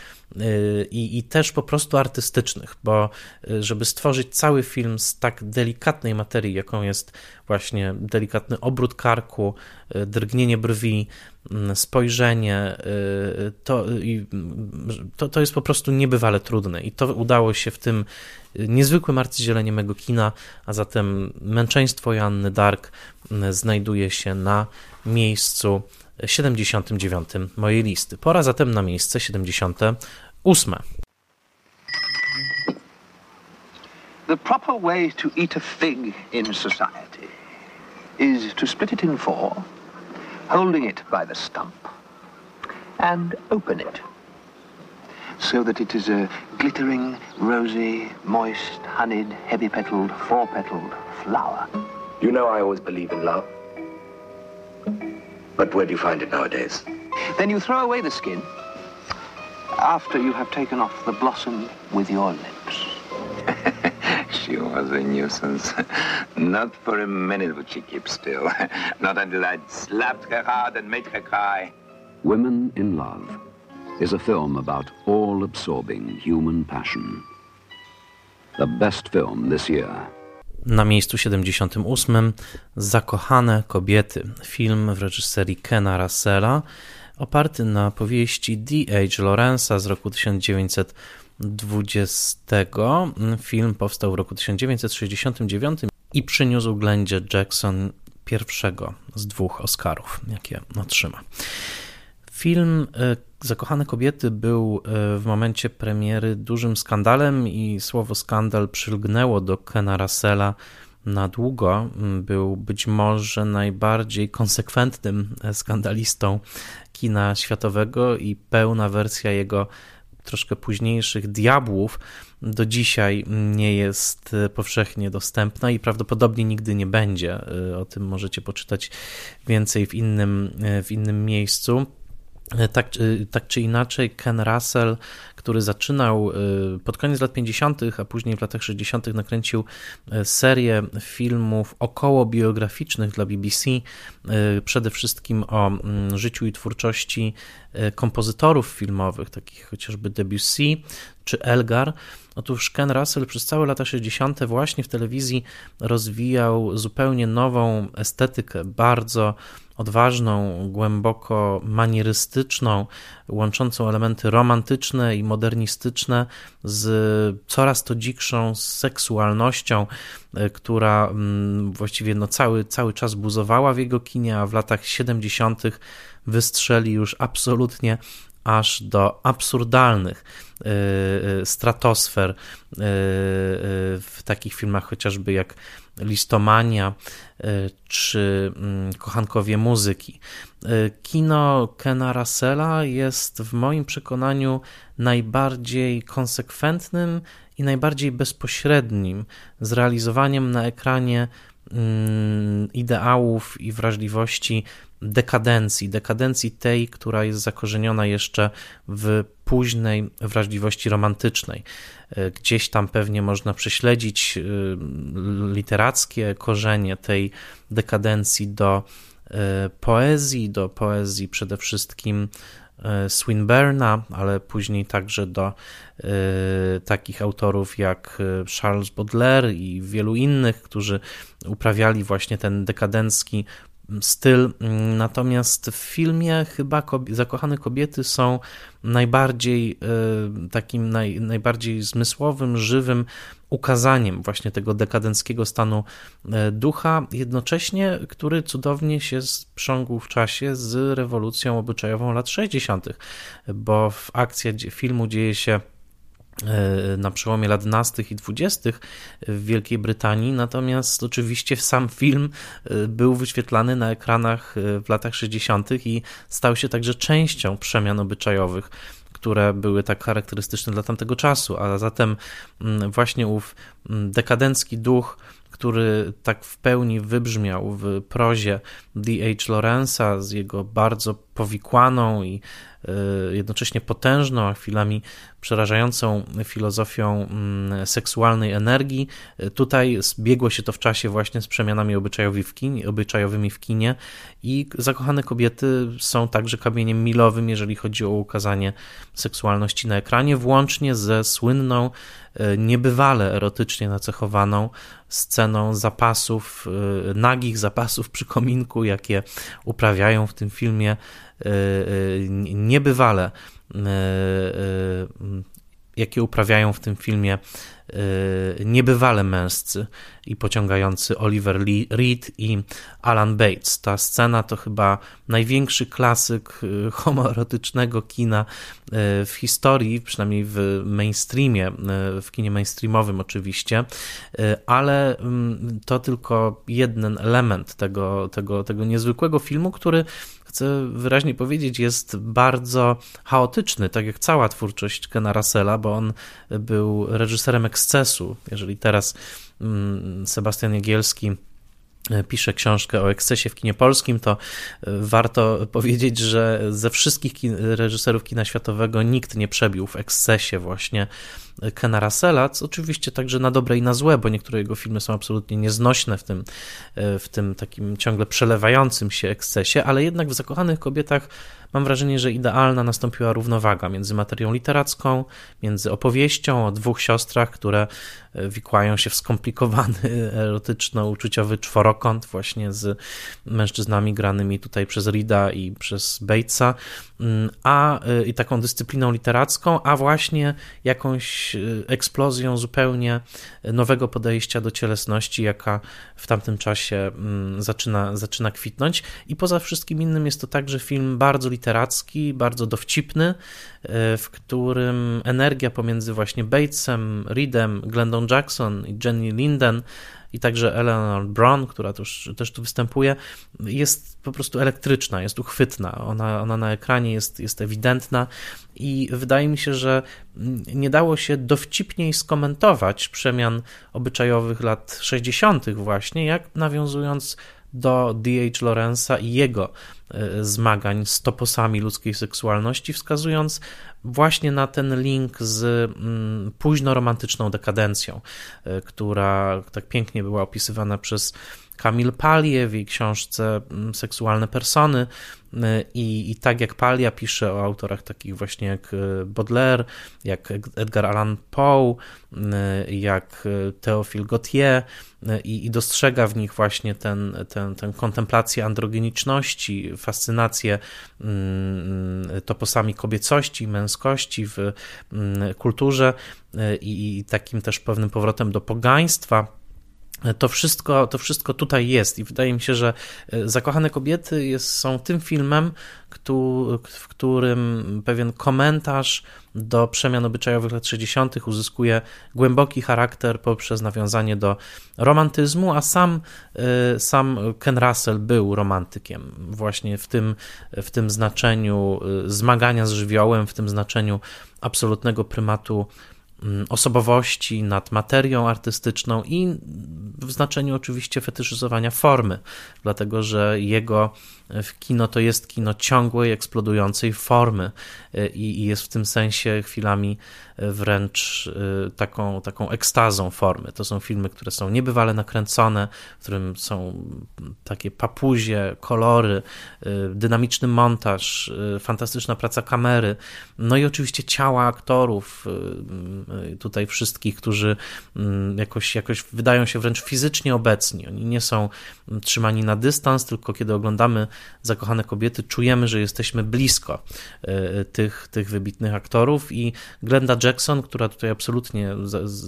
i, i też po prostu artystycznych, bo y, żeby stworzyć cały film z tak delikatnej materii, jaką jest właśnie delikatny obrót karku, y, drgnienie brwi, mm, spojrzenie, to, to, to jest po prostu niebywale trudne. I to udało się w tym niezwykłym arcyzielenie mego kina, a zatem męczeństwo Joanny Dark znajduje się na miejscu 79 mojej listy. Pora zatem na miejsce 78. The proper way to eat a fig in society is to split it in four, holding it by the stump, and open it so that it is a glittering, rosy, moist, honeyed, heavy-petaled, four-petaled flower. You know I always believe in love. But where do you find it nowadays? Then you throw away the skin after you have taken off the blossom with your lips. she was a nuisance. Not for a minute would she keep still. Not until I'd slapped her hard and made her cry. Women in Love is a film about all-absorbing human passion. The best film this year. Na miejscu 78 Zakochane kobiety, film w reżyserii Kena Russella, oparty na powieści D.H. Lorenza z roku 1920. Film powstał w roku 1969 i przyniósł Glendzie Jackson pierwszego z dwóch Oscarów, jakie otrzyma. Film e, Zakochane kobiety był e, w momencie premiery dużym skandalem i słowo skandal przylgnęło do Kena Russella na długo. Był być może najbardziej konsekwentnym e, skandalistą kina światowego i pełna wersja jego troszkę późniejszych diabłów do dzisiaj nie jest powszechnie dostępna i prawdopodobnie nigdy nie będzie. O tym możecie poczytać więcej w innym, w innym miejscu. E, tak, tak czy inaczej, Ken Russell, który zaczynał e, pod koniec lat 50., a później w latach 60., nakręcił e, serię filmów około biograficznych dla BBC, przede wszystkim o mm, życiu i twórczości kompozytorów filmowych, takich chociażby Debussy czy Elgar. Otóż Ken Russell przez całe lata 60. właśnie w telewizji rozwijał zupełnie nową estetykę, bardzo odważną, głęboko manierystyczną, łączącą elementy romantyczne i modernistyczne z coraz to dzikszą seksualnością, e, która mm, właściwie no cały, cały czas buzowała w jego kinie, a w latach 70. wystrzeli już absolutnie aż do absurdalnych stratosfer w takich filmach chociażby jak Listomania czy mm, Kochankowie Muzyki. Kino Kena Russella jest w moim przekonaniu najbardziej konsekwentnym i najbardziej bezpośrednim zrealizowaniem na ekranie mm, ideałów i wrażliwości dekadencji, dekadencji tej, która jest zakorzeniona jeszcze w późnej wrażliwości romantycznej. E, gdzieś tam pewnie można prześledzić e, literackie korzenie tej dekadencji do e, poezji, do poezji przede wszystkim Swinburna, ale później także do takich autorów jak Charles Baudelaire i wielu innych, którzy uprawiali właśnie ten dekadencki styl. Natomiast w filmie chyba zakochane kobiety są najbardziej e, takim naj, najbardziej zmysłowym, żywym ukazaniem właśnie tego dekadenckiego stanu e, ducha, jednocześnie, który cudownie się sprzągł w czasie z rewolucją obyczajową lat 60., bo w akcja filmu dzieje się na przełomie lat 12 i 20 w Wielkiej Brytanii, natomiast oczywiście sam film e, był wyświetlany na ekranach e, w latach 60. i stał się także częścią przemian obyczajowych które były tak charakterystyczne dla tamtego czasu, a zatem mm, właśnie ów mm, dekadencki duch, który tak w pełni wybrzmiał w prozie D.H. Lorenza z jego bardzo powikłaną i E, jednocześnie potężną, a chwilami przerażającą filozofią mm, seksualnej energii. E, tutaj zbiegło się to w czasie właśnie z przemianami obyczajowymi w kinie, obyczajowymi w kinie i zakochane kobiety są także kamieniem milowym, jeżeli chodzi o ukazanie seksualności na ekranie, włącznie ze słynną, e, niebywale erotycznie nacechowaną sceną zapasów, nagich zapasów przy kominku, jakie uprawiają w tym filmie niebywale, e, jakie uprawiają w tym filmie niebywale męscy i pociągający Oliver Reed i Alan Bates. Ta scena to chyba największy klasyk homoerotycznego kina w historii, przynajmniej w mainstreamie, w kinie mainstreamowym oczywiście, ale mm, to tylko jeden element tego, tego, tego niezwykłego filmu, który chcę wyraźnie powiedzieć, jest bardzo chaotyczny, tak jak cała twórczość Kena Russella, bo on był reżyserem ekscesu. Jeżeli teraz mm, Sebastian Jagielski pisze książkę o ekscesie w kinie polskim, to e, warto powiedzieć, że ze wszystkich kin reżyserów kina światowego nikt nie przebił w ekscesie właśnie Kena Russella, co oczywiście także na dobre i na złe, bo niektóre jego filmy są absolutnie nieznośne w tym, e, w tym takim ciągle przelewającym się ekscesie, ale jednak w Zakochanych Kobietach mam wrażenie, że idealna nastąpiła równowaga między materią literacką, między opowieścią o dwóch siostrach, które e, wikłają się w skomplikowany, erotyczno-uczuciowy czworokąt właśnie z mężczyznami granymi tutaj przez Rida i przez Batesa, mm, a e, i taką dyscypliną literacką, a właśnie jakąś e, eksplozją zupełnie nowego podejścia do cielesności, jaka w tamtym czasie mm, zaczyna, zaczyna kwitnąć. I poza wszystkim innym jest to także film bardzo literacki, literacki, bardzo dowcipny, e, w którym energia pomiędzy właśnie Batesem, Reedem, Glendon Jackson i Jenny Linden i także Eleanor Brown, która też, też tu występuje, jest po prostu elektryczna, jest uchwytna. Ona, ona na ekranie jest, jest ewidentna i wydaje mi się, że nie dało się dowcipniej skomentować przemian obyczajowych lat 60., właśnie, jak nawiązując do D.H. Lorenza i jego e, zmagań z toposami ludzkiej seksualności, wskazując właśnie na ten link z mm, późno romantyczną dekadencją, e, która tak pięknie była opisywana przez Kamil Palie w jej książce mm, Seksualne persony, i, I tak jak Palia pisze o autorach takich właśnie jak e, Baudelaire, jak Edgar Allan Poe, jak e, Théophile Gautier i, i dostrzega w nich właśnie ten, ten, ten kontemplację androgeniczności, fascynację mm, toposami kobiecości, męskości w mm, kulturze i, i takim też pewnym powrotem do pogaństwa to wszystko, to wszystko tutaj jest i wydaje mi się, że e, Zakochane Kobiety jest, są tym filmem, w którym pewien komentarz do przemian obyczajowych lat 60. uzyskuje głęboki charakter poprzez nawiązanie do romantyzmu, a sam, e, sam Ken Russell był romantykiem właśnie w tym, w tym znaczeniu e, zmagania z żywiołem, w tym znaczeniu absolutnego prymatu osobowości, nad materią artystyczną i w znaczeniu oczywiście fetyszyzowania formy, dlatego że jego kino to jest kino ciągłej, eksplodującej formy y, i, jest w tym sensie chwilami y, wręcz y, taką, taką ekstazą formy. To są filmy, które są niebywale nakręcone, w którym są takie papuzie, kolory, dynamiczny montaż, fantastyczna praca kamery, no i oczywiście ciała aktorów, tutaj wszystkich, którzy mm, jakoś, jakoś wydają się wręcz fizycznie obecni. Oni nie są trzymani na dystans, tylko kiedy oglądamy zakochane kobiety, czujemy, że jesteśmy blisko e, tych, tych wybitnych aktorów i Glenda Jackson, która tutaj absolutnie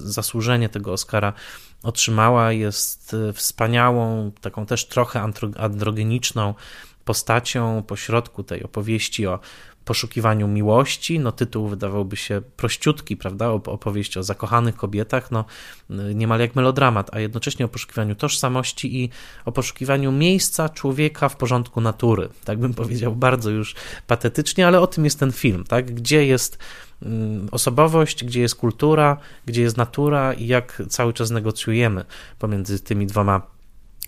zasłużenie tego Oscara otrzymała, jest e, wspaniałą, taką też trochę androgeniczną postacią pośrodku tej opowieści o poszukiwaniu miłości. No, tytuł wydawałby się prościutki, prawda? Opowieść o zakochanych kobietach, no, niemal jak melodramat, a jednocześnie o poszukiwaniu tożsamości i o poszukiwaniu miejsca człowieka w porządku natury. Tak bym powiedział bardzo już patetycznie, ale o tym jest ten film, tak? Gdzie jest mm, osobowość, gdzie jest kultura, gdzie jest natura i jak cały czas negocjujemy pomiędzy tymi dwoma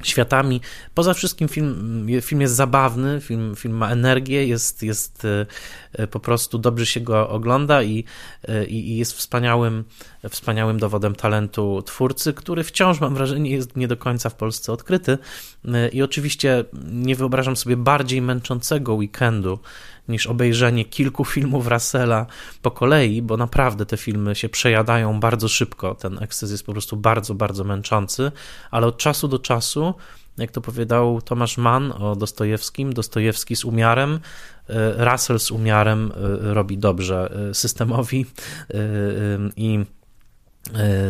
światami. Poza wszystkim film, film jest zabawny, film, film ma energię, jest, jest e, e, po prostu dobrze się go ogląda i, e, i jest wspaniałym, wspaniałym dowodem talentu twórcy, który wciąż mam wrażenie jest nie do końca w Polsce odkryty i oczywiście nie wyobrażam sobie bardziej męczącego weekendu niż obejrzenie kilku filmów Russella po kolei, bo naprawdę te filmy się przejadają bardzo szybko. Ten eksces jest po prostu bardzo, bardzo męczący, ale od czasu do czasu jak to powiedział Tomasz Mann o Dostojewskim, Dostojewski z umiarem, e, Russell z umiarem e, robi dobrze e, systemowi i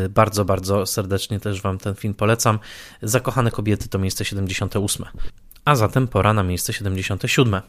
bardzo, bardzo serdecznie też Wam ten film polecam. Zakochane kobiety to miejsce 78. A zatem pora na miejsce 77.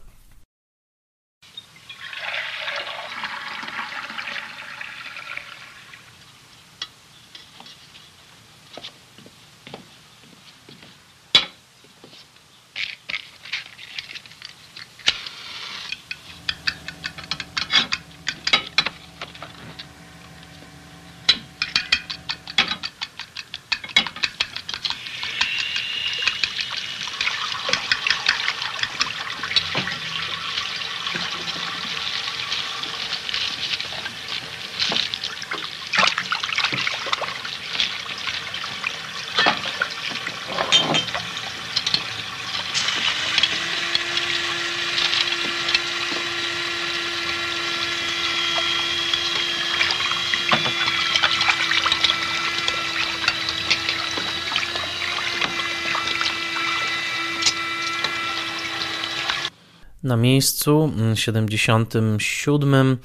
Na miejscu 77 mm,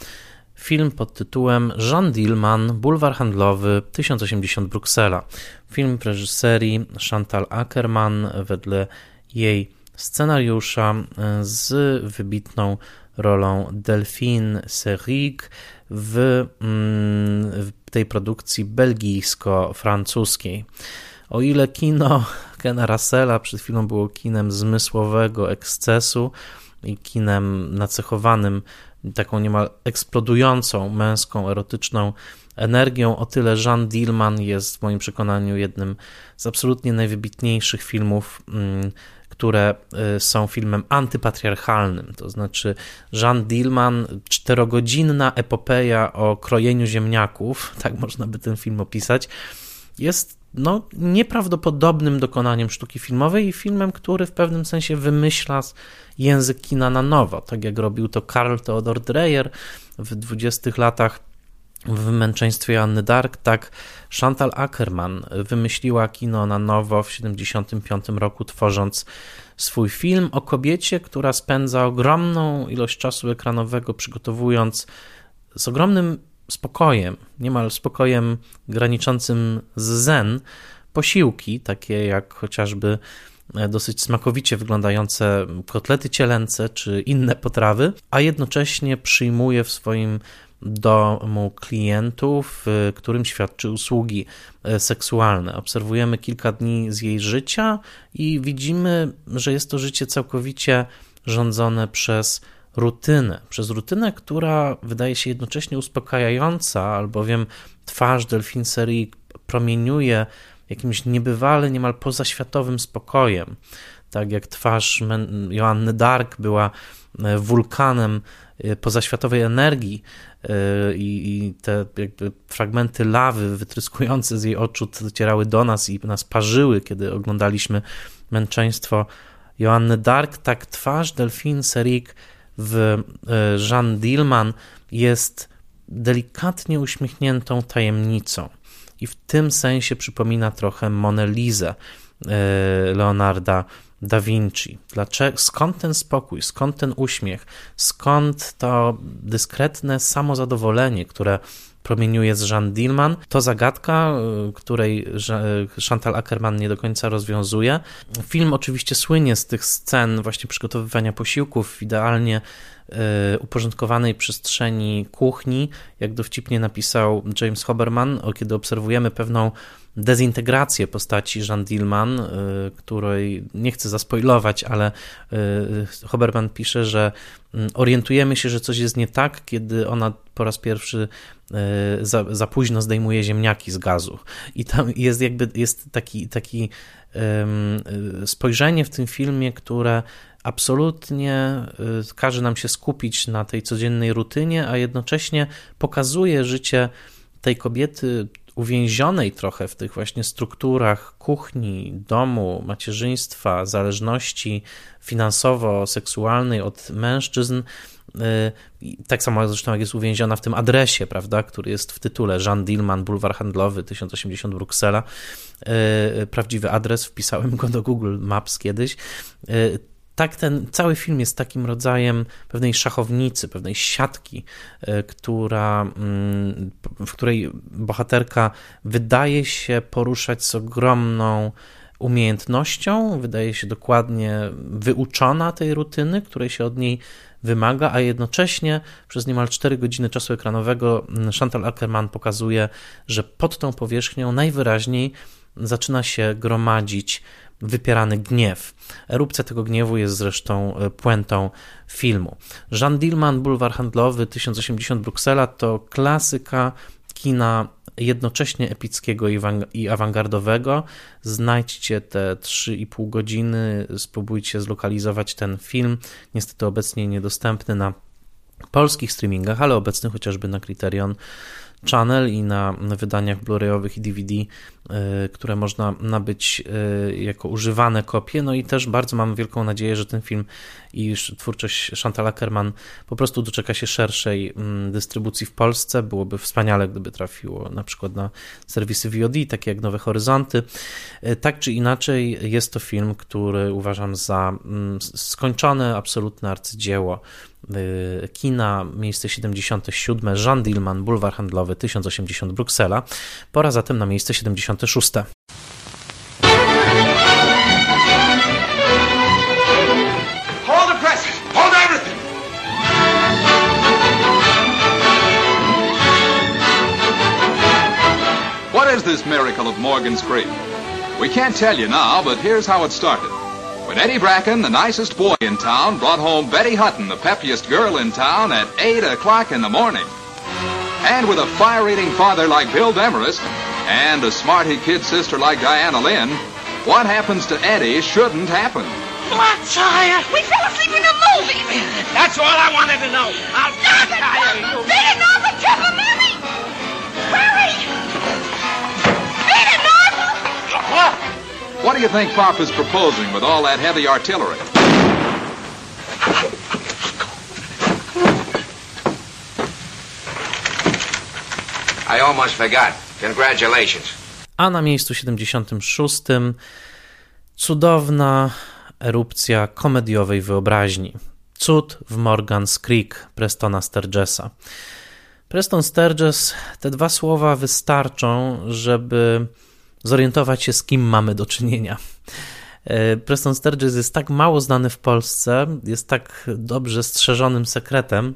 film pod tytułem Jean Dillman, Bulwar Handlowy, 1080 Bruksela. Film w reżyserii Chantal Ackerman wedle jej scenariusza e, z wybitną rolą Delphine Seyrig w, mm, w tej produkcji belgijsko-francuskiej. O ile kino Kena Russella przed chwilą było kinem zmysłowego ekscesu, i kinem nacechowanym taką niemal eksplodującą męską, erotyczną energią. O tyle Jean Dillman jest w moim przekonaniu jednym z absolutnie najwybitniejszych filmów, mm, które y, są filmem antypatriarchalnym. To znaczy, Jean Dillman, czterogodzinna epopeja o krojeniu ziemniaków, tak można by ten film opisać, jest no, nieprawdopodobnym dokonaniem sztuki filmowej i filmem, który w pewnym sensie wymyśla język kina na nowo, tak jak robił to Karl Theodor Dreyer w 20 latach w Męczeństwie Anny Dark, tak Chantal Ackerman wymyśliła kino na nowo w 75 roku, tworząc swój film o kobiecie, która spędza ogromną ilość czasu ekranowego przygotowując z ogromnym spokojem, niemal spokojem graniczącym z zen, posiłki, takie jak chociażby e, dosyć smakowicie wyglądające kotlety cielęce czy inne potrawy, a jednocześnie przyjmuje w swoim domu klientów, którym świadczy usługi e, seksualne. Obserwujemy kilka dni z jej życia i widzimy, że jest to życie całkowicie rządzone przez rutynę, przez rutynę, która wydaje się jednocześnie uspokajająca, albowiem twarz Delphine Serii promieniuje jakimś niebywale, niemal pozaświatowym spokojem. Tak jak twarz Joanny Dark była e, wulkanem e, pozaświatowej energii e, i te fragmenty lawy wytryskujące z jej oczu docierały do nas i nas parzyły, kiedy oglądaliśmy męczeństwo Joanny Dark, tak twarz Delphine Serik w Jean Dillman jest delikatnie uśmiechniętą tajemnicą i w tym sensie przypomina trochę Monelizę Leonarda Da Vinci. Dlaczego, skąd ten spokój, skąd ten uśmiech, skąd to dyskretne samozadowolenie, które promieniuje z Jean Dillman. To zagadka, y, której Chantal Ackerman nie do końca rozwiązuje. Film oczywiście słynie z tych scen właśnie przygotowywania posiłków idealnie y, uporządkowanej przestrzeni kuchni, jak dowcipnie napisał James Hoberman, kiedy obserwujemy pewną dezintegrację postaci Jean Dillman, y, której nie chcę zaspoilować, ale y, Hoberman pisze, że orientujemy się, że coś jest nie tak, kiedy ona po raz pierwszy za, za późno zdejmuje ziemniaki z gazu. I tam jest jakby jest taki, taki spojrzenie w tym filmie, które absolutnie każe nam się skupić na tej codziennej rutynie, a jednocześnie pokazuje życie tej kobiety uwięzionej trochę w tych właśnie strukturach kuchni, domu, macierzyństwa, zależności finansowo-seksualnej od mężczyzn, y, tak samo zresztą jak jest uwięziona w tym adresie, prawda, który jest w tytule Jean Dillman, bulwar handlowy 1080 Bruksela. Y, prawdziwy adres, wpisałem go do Google Maps kiedyś. Tak ten cały film jest takim rodzajem pewnej szachownicy, pewnej siatki, e, która, mm, w której bohaterka wydaje się poruszać z ogromną umiejętnością, wydaje się dokładnie wyuczona tej rutyny, której się od niej wymaga, a jednocześnie przez niemal 4 godziny czasu ekranowego mm, Chantal Ackerman pokazuje, że pod tą powierzchnią najwyraźniej zaczyna się gromadzić wypierany gniew. Erupcja tego gniewu jest zresztą e, puentą filmu. Jean Dillman, Bulwar Handlowy, 1080 Bruksela to klasyka kina jednocześnie epickiego i awangardowego. Znajdźcie te 3,5 godziny, spróbujcie zlokalizować ten film. Niestety obecnie niedostępny na polskich streamingach, ale obecny chociażby na Criterion Channel i na wydaniach Blu-rayowych i DVD, y, które można nabyć y, jako używane kopie. No i też bardzo mam wielką nadzieję, że ten film i twórczość Chantal Ackerman po prostu doczeka się szerszej mm, dystrybucji w Polsce. Byłoby wspaniale, gdyby trafiło na przykład na serwisy VOD, takie jak Nowe Horyzonty. Y, tak czy inaczej, jest to film, który uważam za mm, skończone, absolutne arcydzieło kina, miejsce 77, Jean Dillman, Bulwar Handlowy, 1080 Bruksela. Pora zatem na miejsce 76. Hold the presses! Hold everything! What is this miracle of Morgan's Creek? We can't tell you now, but here's how it started. When Eddie Bracken, the nicest boy in town, brought home Betty Hutton, the peppiest girl in town, at 8 o'clock in the morning. And with a fire-eating father like Bill Demarest and a smarty kid sister like Diana Lynn, what happens to Eddie shouldn't happen. Flat tire! We fell asleep in the movie! That's all I wanted to know. I'll flat tire, you... Beat it, Norma! Triple Mary! Hurry! Beat What? Do you think Papa's proposing with all that heavy artillery? I almost forgot. Congratulations. A na miejscu 76 cudowna erupcja komediowej wyobraźni. Cud w Morgan's Creek Prestona Sturgesa. Preston Sturges, te dwa słowa wystarczą, żeby zorientować się, z kim mamy do czynienia. E, Preston Sturges jest tak mało znany w Polsce, jest tak dobrze strzeżonym sekretem,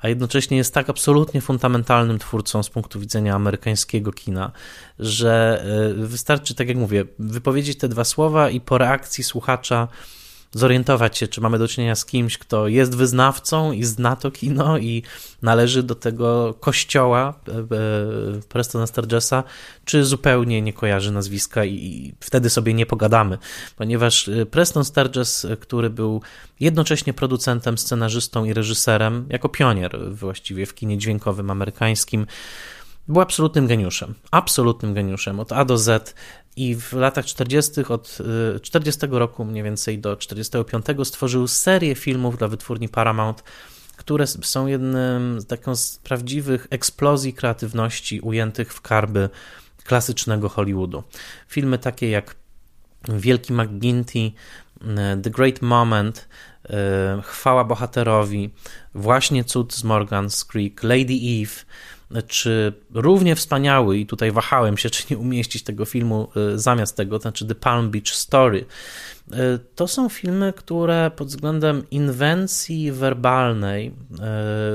a jednocześnie jest tak absolutnie fundamentalnym twórcą z punktu widzenia amerykańskiego kina, że e, wystarczy, tak jak mówię, wypowiedzieć te dwa słowa i po reakcji słuchacza zorientować się, czy mamy do czynienia z kimś, kto jest wyznawcą i zna to kino i należy do tego kościoła e, e, Prestona Sturgesa, czy zupełnie nie kojarzy nazwiska i wtedy sobie nie pogadamy, ponieważ e, Preston Sturges, który był jednocześnie producentem, scenarzystą i reżyserem, jako pionier właściwie w kinie dźwiękowym amerykańskim, był absolutnym geniuszem, absolutnym geniuszem. Od A do Z i w latach 40., od 40 y, roku mniej więcej do 45 stworzył serię filmów dla wytwórni Paramount, które są jednym z taką z prawdziwych eksplozji kreatywności ujętych w karby klasycznego Hollywoodu. Filmy takie jak Wielki McGinty, y, The Great Moment, y, Chwała bohaterowi, właśnie Cud z Morgan's Creek, Lady Eve, czy równie wspaniały, i tutaj wahałem się, czy nie umieścić tego filmu y, zamiast tego, to znaczy The Palm Beach Story. Y, to są filmy, które pod względem inwencji werbalnej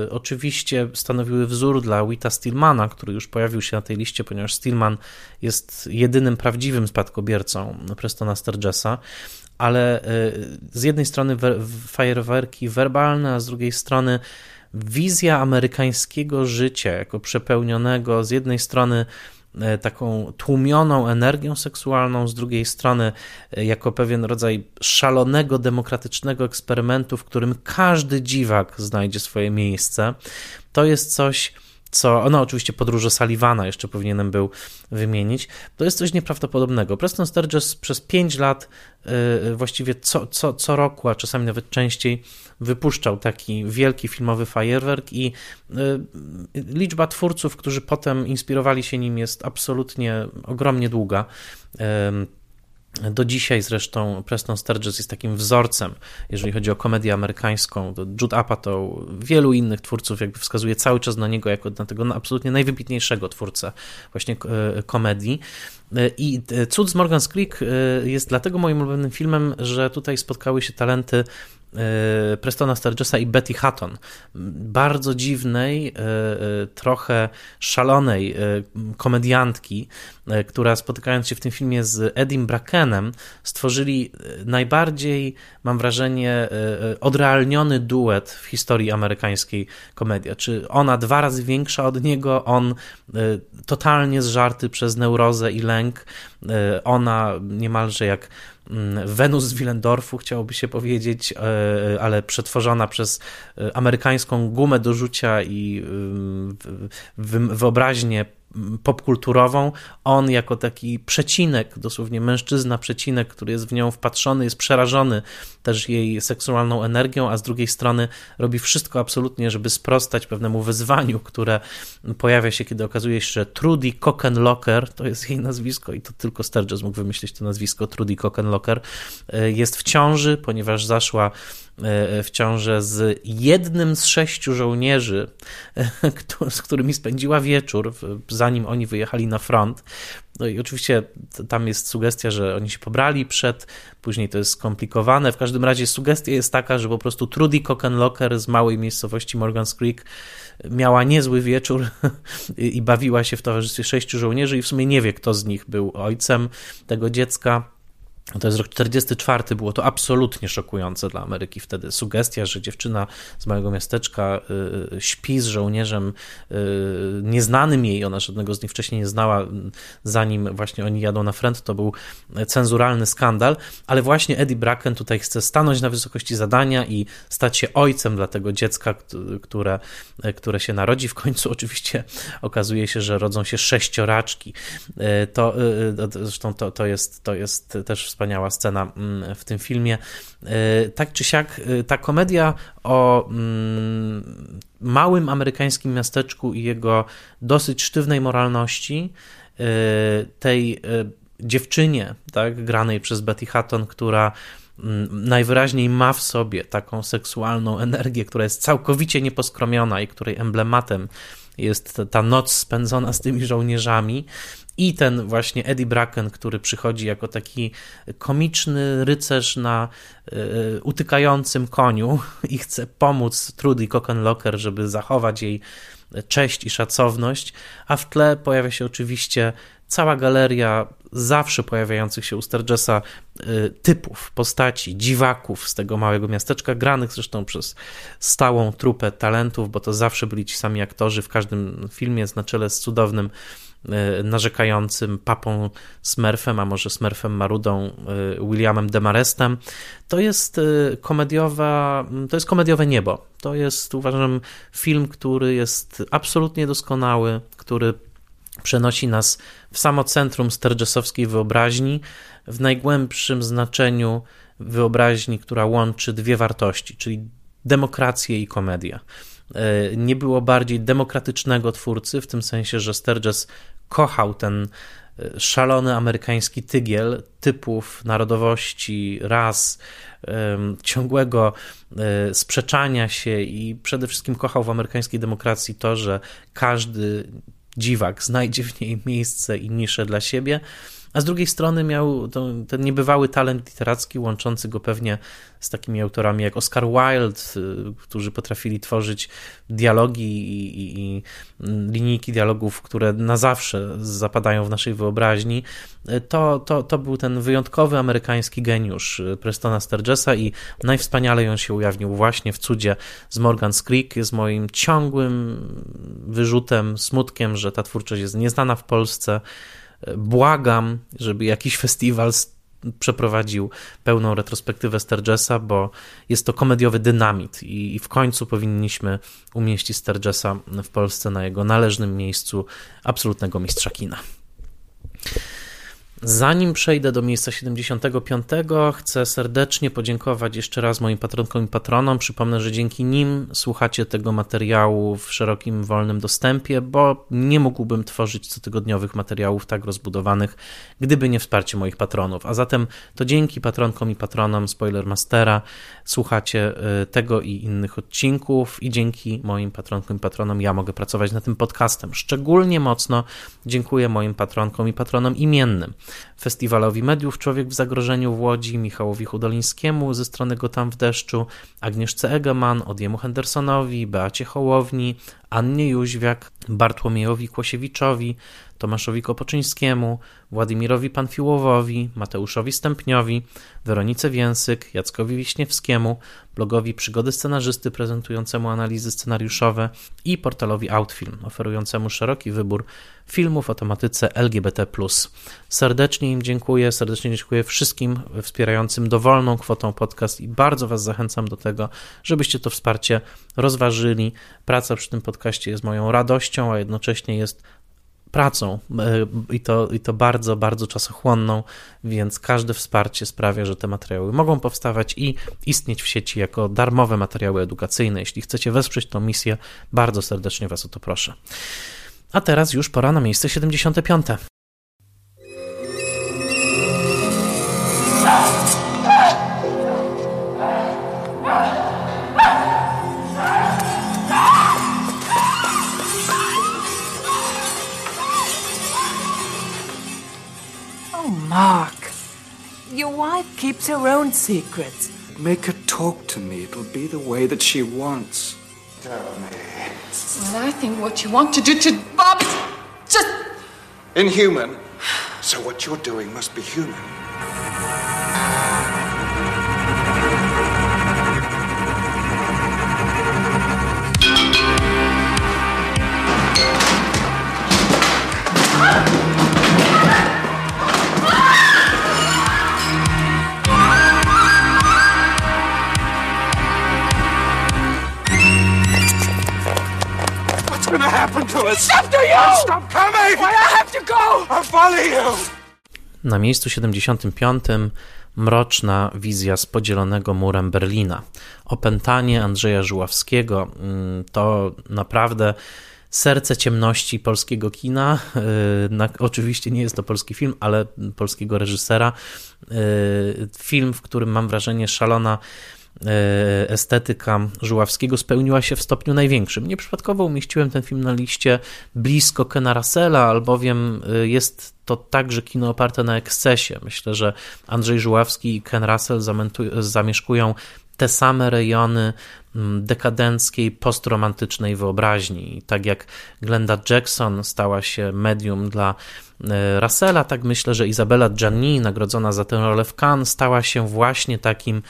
y, oczywiście stanowiły wzór dla Wita Stillmana, który już pojawił się na tej liście, ponieważ Stillman jest jedynym prawdziwym spadkobiercą Prestona Sturgesa, ale z jednej strony fajerwerki werbalne, a z drugiej strony wizja amerykańskiego życia, jako przepełnionego z jednej strony e, taką tłumioną energią seksualną, z drugiej strony e, jako pewien rodzaj szalonego, demokratycznego eksperymentu, w którym każdy dziwak znajdzie swoje miejsce. To jest coś, co, no oczywiście podróże Sullivana jeszcze powinienem był wymienić, to jest coś nieprawdopodobnego. Preston Sturges przez 5 lat, yy, właściwie co, co, co roku, a czasami nawet częściej, wypuszczał taki wielki filmowy fajerwerk i yy, liczba twórców, którzy potem inspirowali się nim jest absolutnie ogromnie długa. Do dzisiaj zresztą Preston Sturges jest takim wzorcem, jeżeli chodzi o komedię amerykańską. Jude Apatow, wielu innych twórców jakby wskazuje cały czas na niego jako na tego absolutnie najwybitniejszego twórcę właśnie e, komedii. E, I Cud z Morgan's Creek e, jest dlatego moim ulubionym filmem, że tutaj spotkały się talenty E, Prestona Sturgesa i Betty Hutton. Bardzo dziwnej, e, e, trochę szalonej komediantki, która spotykając się w tym filmie z Edim Brackenem, stworzyli najbardziej, mam wrażenie, odrealniony duet w historii amerykańskiej komedii. Czy ona dwa razy większa od niego, on totalnie zżarty przez neurozę i lęk, ona niemalże jak Wenus z Willendorfu, chciałoby się powiedzieć, e, ale przetworzona przez e, amerykańską gumę do rzucia i wyobraźnię popkulturową, on jako taki przecinek, dosłownie mężczyzna przecinek, który jest w nią wpatrzony, jest przerażony też jej seksualną energią, a z drugiej strony robi wszystko absolutnie, żeby sprostać pewnemu wyzwaniu, które pojawia się, kiedy okazuje się, że Trudy Kokenlocker, to jest jej nazwisko i to tylko Sturges mógł wymyślić to nazwisko, Trudy Kokenlocker, e, jest w ciąży, ponieważ zaszła w ciążę z jednym z sześciu żołnierzy, e, z którymi spędziła wieczór, zanim oni wyjechali na front. No i oczywiście tam jest sugestia, że oni się pobrali przed, później to jest skomplikowane. W każdym razie sugestia jest taka, że po prostu Trudy Kokenlocker z małej miejscowości Morgan's Creek miała niezły wieczór i bawiła się w towarzystwie sześciu żołnierzy i w sumie nie wie, kto z nich był ojcem tego dziecka to jest rok 44, było to absolutnie szokujące dla Ameryki wtedy. Sugestia, że dziewczyna z małego miasteczka y, śpi z żołnierzem y, nieznanym jej, ona żadnego z nich wcześniej nie znała, zanim właśnie oni jadą na front, to był cenzuralny skandal, ale właśnie Eddie Bracken tutaj chce stanąć na wysokości zadania i stać się ojcem dla tego dziecka, które, które się narodzi. W końcu oczywiście okazuje się, że rodzą się sześcioraczki. Y, to, zresztą to, to, jest, to jest też wspaniała scena mm, w tym filmie. E, tak czy siak, e, ta komedia o mm, małym amerykańskim miasteczku i jego dosyć sztywnej moralności, e, tej dziewczynie, tak, granej przez Betty Hutton, która mm, najwyraźniej ma w sobie taką seksualną energię, która jest całkowicie nieposkromiona i której emblematem jest ta noc spędzona z tymi żołnierzami i ten właśnie Eddie Bracken, który przychodzi jako taki komiczny rycerz na y, utykającym koniu i chce pomóc Trudy Cockenlocker, żeby zachować jej cześć i szacowność, a w tle pojawia się oczywiście cała galeria zawsze pojawiających się u Sturgesa y, typów, postaci, dziwaków z tego małego miasteczka, granych zresztą przez stałą trupę talentów, bo to zawsze byli ci sami aktorzy w każdym filmie, na czele z cudownym narzekającym papą Smurfem, a może Smurfem Marudą, y, Williamem Demarestem. To jest komediowa, to jest komediowe niebo. To jest, uważam, film, który jest absolutnie doskonały, który przenosi nas w samo centrum stergesowskiej wyobraźni, w najgłębszym znaczeniu wyobraźni, która łączy dwie wartości, czyli demokrację i komedię. E, nie było bardziej demokratycznego twórcy, w tym sensie, że Sturges kochał ten e, szalony amerykański tygiel typów, narodowości, ras, ciągłego e, sprzeczania się i przede wszystkim kochał w amerykańskiej demokracji to, że każdy dziwak znajdzie w niej miejsce i niszę dla siebie, a z drugiej strony miał to, ten niebywały talent literacki, łączący go pewnie z takimi autorami jak Oscar Wilde, y, którzy potrafili tworzyć dialogi i, i, i linijki dialogów, które na zawsze zapadają w naszej wyobraźni. To, to, to był ten wyjątkowy amerykański geniusz Prestona Sturgesa i najwspanialej on się ujawnił właśnie w cudzie z Morgan's Creek. Jest moim ciągłym wyrzutem, smutkiem, że ta twórczość jest nieznana w Polsce błagam, żeby jakiś festiwal przeprowadził pełną retrospektywę Sturgesa, bo jest to komediowy dynamit i w końcu powinniśmy umieścić Sturgesa w Polsce na jego należnym miejscu absolutnego mistrza kina. Zanim przejdę do miejsca 75, chcę serdecznie podziękować jeszcze raz moim patronkom i patronom. Przypomnę, że dzięki nim słuchacie tego materiału w szerokim, wolnym dostępie, bo nie mógłbym tworzyć cotygodniowych materiałów tak rozbudowanych, gdyby nie wsparcie moich patronów. A zatem to dzięki patronkom i patronom Spoilermastera słuchacie y, tego i innych odcinków i dzięki moim patronkom i patronom ja mogę pracować nad tym podcastem. Szczególnie mocno dziękuję moim patronkom i patronom imiennym. Festiwalowi Mediów Człowiek w Zagrożeniu w Łodzi, Michałowi Hudolińskiemu ze strony Go Tam w Deszczu, Agnieszce Egeman, Odjemu Hendersonowi, Beacie Hołowni, Annie Jóźwiak, Bartłomiejowi Kłosiewiczowi, Tomaszowi Kopoczyńskiemu, Władimirowi Panfiłowowi, Mateuszowi Stępniowi, Weronice Więsyk, Jackowi Wiśniewskiemu, blogowi Przygody Scenarzysty prezentującemu analizy scenariuszowe i portalowi Outfilm oferującemu szeroki wybór filmów o tematyce LGBT+. Serdecznie im dziękuję, serdecznie dziękuję wszystkim wspierającym dowolną kwotą podcast i bardzo Was zachęcam do tego, żebyście to wsparcie rozważyli. Praca przy tym podcaście jest moją radością, a jednocześnie jest pracą e, i to, i to bardzo, bardzo czasochłonną, więc każde wsparcie sprawia, że te materiały mogą powstawać i istnieć w sieci jako darmowe materiały edukacyjne. Jeśli chcecie wesprzeć tę misję, bardzo serdecznie Was o to proszę. A teraz już pora na miejsce 75. Mark, your wife keeps her own secrets. Make her talk to me. It'll be the way that she wants. Tell me. Well, I think what you want to do to Bob is just. Inhuman. So what you're doing must be human. Ah! Gonna happen to us? It's after you! Stop coming! Why, I have to go! I'll follow you! Na miejscu 75 mroczna wizja z podzielonego murem Berlina. Opętanie Andrzeja Żuławskiego mm, to naprawdę serce ciemności polskiego kina. Y, oczywiście nie jest to polski film, ale polskiego reżysera. Y, film, w którym mam wrażenie szalona estetyka Żuławskiego spełniła się w stopniu największym. Nieprzypadkowo umieściłem ten film na liście blisko Kena Russella, albowiem jest to także kino oparte na ekscesie. Myślę, że Andrzej Żuławski i Ken Russell zamieszkują te same rejony mm, dekadenckiej, postromantycznej wyobraźni. I tak jak Glenda Jackson stała się medium dla e, Russella, tak myślę, że Izabela Gianni, nagrodzona za tę rolę w Cannes, stała się właśnie takim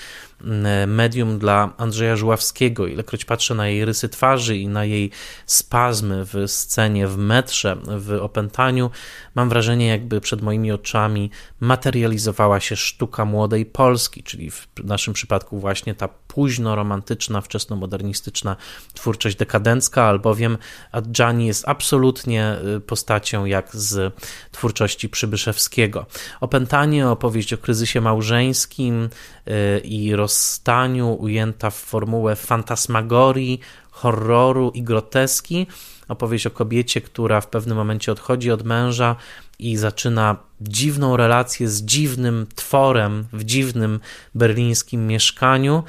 medium dla Andrzeja Żuławskiego. Ilekroć patrzę na jej rysy twarzy i na jej spazmy w scenie, w metrze, w opętaniu, mam wrażenie, jakby przed moimi oczami materializowała się sztuka młodej Polski, czyli w naszym przypadku właśnie ta późno-romantyczna, wczesno-modernistyczna twórczość dekadencka, albowiem Adjani jest absolutnie y, postacią jak z twórczości Przybyszewskiego. Opętanie, opowieść o kryzysie małżeńskim y, i rozstaniu ujęta w formułę fantasmagorii, horroru i groteski, opowieść o kobiecie, która w pewnym momencie odchodzi od męża i zaczyna dziwną relację z dziwnym tworem w dziwnym berlińskim mieszkaniu.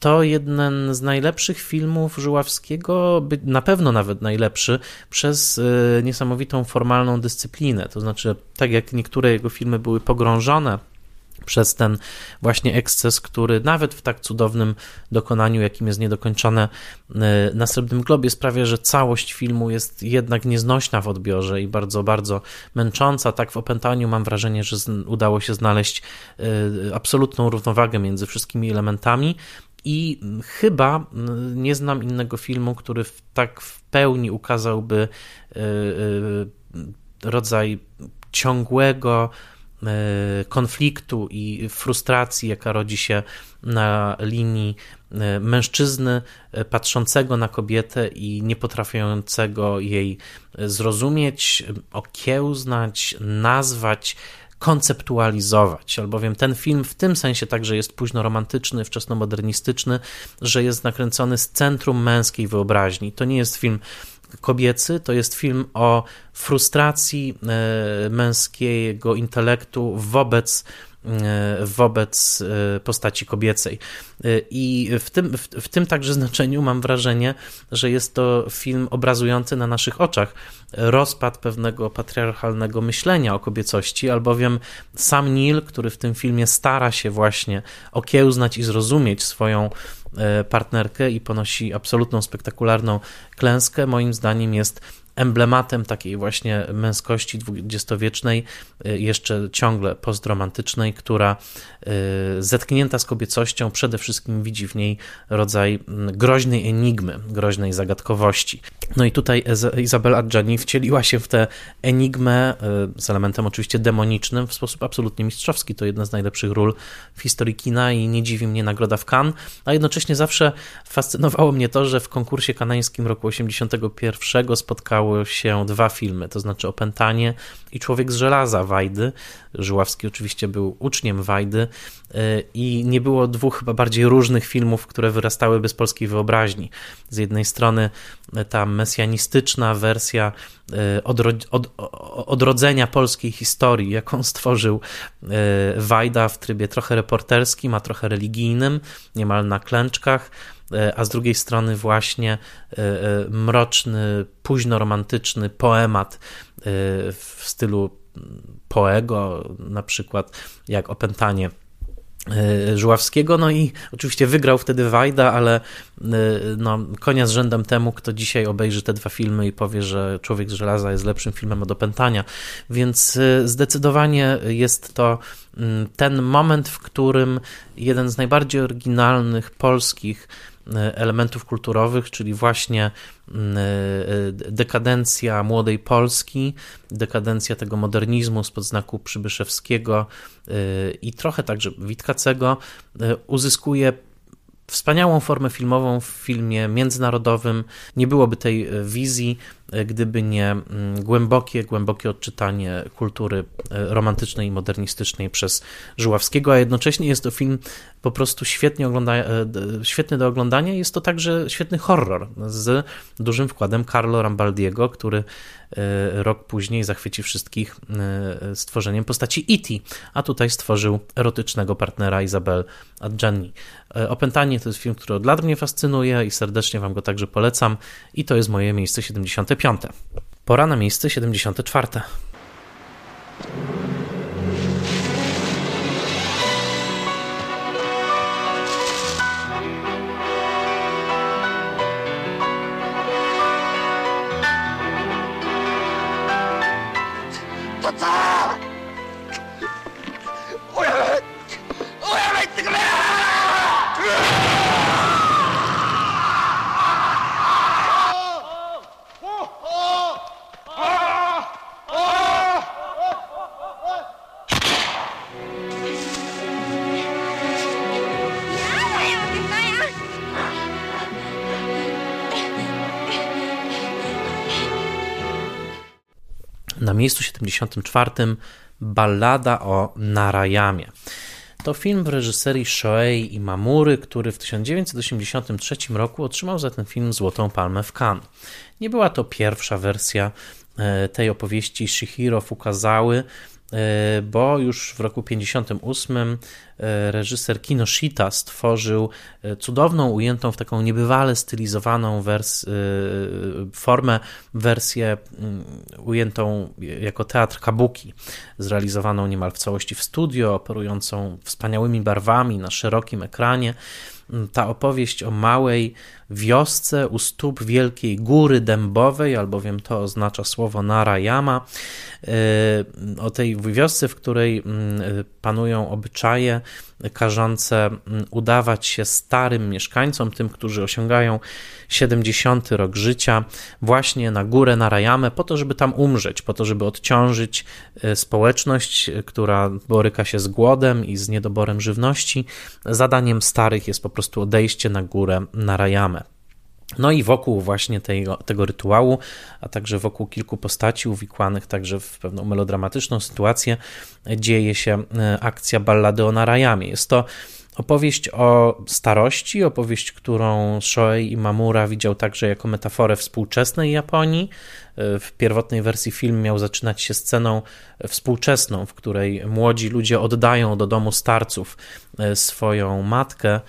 To jeden z najlepszych filmów Żuławskiego, na pewno nawet najlepszy, przez y, niesamowitą formalną dyscyplinę. To znaczy, tak jak niektóre jego filmy były pogrążone przez ten właśnie eksces, który nawet w tak cudownym dokonaniu, jakim jest niedokończone y, na Srebrnym Globie, sprawia, że całość filmu jest jednak nieznośna w odbiorze i bardzo, bardzo męcząca. Tak w opętaniu mam wrażenie, że udało się znaleźć y, absolutną równowagę między wszystkimi elementami. I chyba y, nie znam innego filmu, który tak w pełni ukazałby rodzaj ciągłego, konfliktu i frustracji, jaka rodzi się na linii e, mężczyzny e, patrzącego na kobietę i nie potrafiącego jej zrozumieć, okiełznać, nazwać, konceptualizować, albowiem ten film w tym sensie także jest późno romantyczny, wczesnomodernistyczny, że jest nakręcony z centrum męskiej wyobraźni. To nie jest film kobiecy. To jest film o frustracji e, męskiego intelektu wobec e, wobec e, postaci kobiecej. I w tym, w, w, tym także znaczeniu mam wrażenie, że jest to film obrazujący na naszych oczach rozpad pewnego patriarchalnego myślenia o kobiecości, albowiem sam Neil, który w tym filmie stara się właśnie okiełznać i zrozumieć swoją partnerkę i ponosi absolutną, spektakularną klęskę, moim zdaniem jest emblematem takiej właśnie męskości dwudziestowiecznej, y, jeszcze ciągle postromantycznej, która y, zetknięta z kobiecością przede wszystkim widzi w niej rodzaj mm, groźnej enigmy, groźnej zagadkowości. No i tutaj Izabela Adjani wcieliła się w tę enigmę y, z elementem oczywiście demonicznym w sposób absolutnie mistrzowski. To jedna z najlepszych ról w historii kina i nie dziwi mnie nagroda w Cannes, a jednocześnie zawsze fascynowało mnie to, że w konkursie kanańskim roku 81 spotkało ukazały się dwa filmy, to znaczy Opętanie i Człowiek z żelaza Wajdy. Żuławski oczywiście był uczniem Wajdy y, i nie było dwóch chyba bardziej różnych filmów, które wyrastały bez polskiej wyobraźni. Z jednej strony ta mesjanistyczna wersja y, odro od odrodzenia polskiej historii, jaką stworzył y, Wajda w trybie trochę reporterskim, a trochę religijnym, niemal na klęczkach, a z drugiej strony właśnie e, e, mroczny, późno romantyczny poemat w stylu Poego, na przykład jak Opętanie Żuławskiego, no i oczywiście wygrał wtedy Wajda, ale no, konia z rzędem temu, kto dzisiaj obejrzy te dwa filmy i powie, że Człowiek z Żelaza jest lepszym filmem od Opętania, więc zdecydowanie jest to mm, ten moment, w którym jeden z najbardziej oryginalnych polskich E, elementów kulturowych, czyli właśnie mm, e, dekadencja młodej Polski, dekadencja tego modernizmu spod znaku Przybyszewskiego e, i trochę także Witkacego uzyskuje wspaniałą formę filmową w filmie międzynarodowym. Nie byłoby tej wizji gdyby nie mm, głębokie, głębokie odczytanie kultury romantycznej i modernistycznej przez Żuławskiego, a jednocześnie jest to film po prostu świetnie ogląda, świetny do oglądania. Jest to także świetny horror z dużym wkładem Carlo Rambaldiego, który rok później zachwyci wszystkich stworzeniem postaci E.T., a tutaj stworzył erotycznego partnera Izabel Adjani. Opętanie to jest film, który od lat mnie fascynuje i serdecznie Wam go także polecam i to jest moje miejsce 75. Pora na miejsce 74. 1984 Ballada o Narayamie. To film w reżyserii Shoei Imamury, który w 1983 roku otrzymał za ten film Złotą Palmę w Cannes. Nie była to pierwsza wersja e, tej opowieści Shihiro Fukazały, bo już w roku 58 e, reżyser Kinoshita stworzył e, cudowną, ujętą w taką niebywale stylizowaną wers- formę, wersję mm, ujętą jako teatr kabuki, zrealizowaną niemal w całości w studio, operującą wspaniałymi barwami na szerokim ekranie. Ta opowieść o małej wiosce u stóp wielkiej góry dębowej, albowiem to oznacza słowo Narayama, e, o tej wiosce, w której mm, panują obyczaje każące mm, udawać się starym mieszkańcom, tym, którzy osiągają 70 rok życia, właśnie na górę Narayamę, po to, żeby tam umrzeć, po to, żeby odciążyć e, społeczność, która boryka się z głodem i z niedoborem żywności. Zadaniem starych jest po prostu odejście na górę Narayamę. No i wokół właśnie tego, tego rytuału, a także wokół kilku postaci uwikłanych także w pewną melodramatyczną sytuację dzieje się e, akcja ballady o Narayamie. Jest to opowieść o starości, opowieść, którą Shoei Imamura widział także jako metaforę współczesnej Japonii. E, w pierwotnej wersji film miał zaczynać się sceną współczesną, w której młodzi ludzie oddają do domu starców e, swoją matkę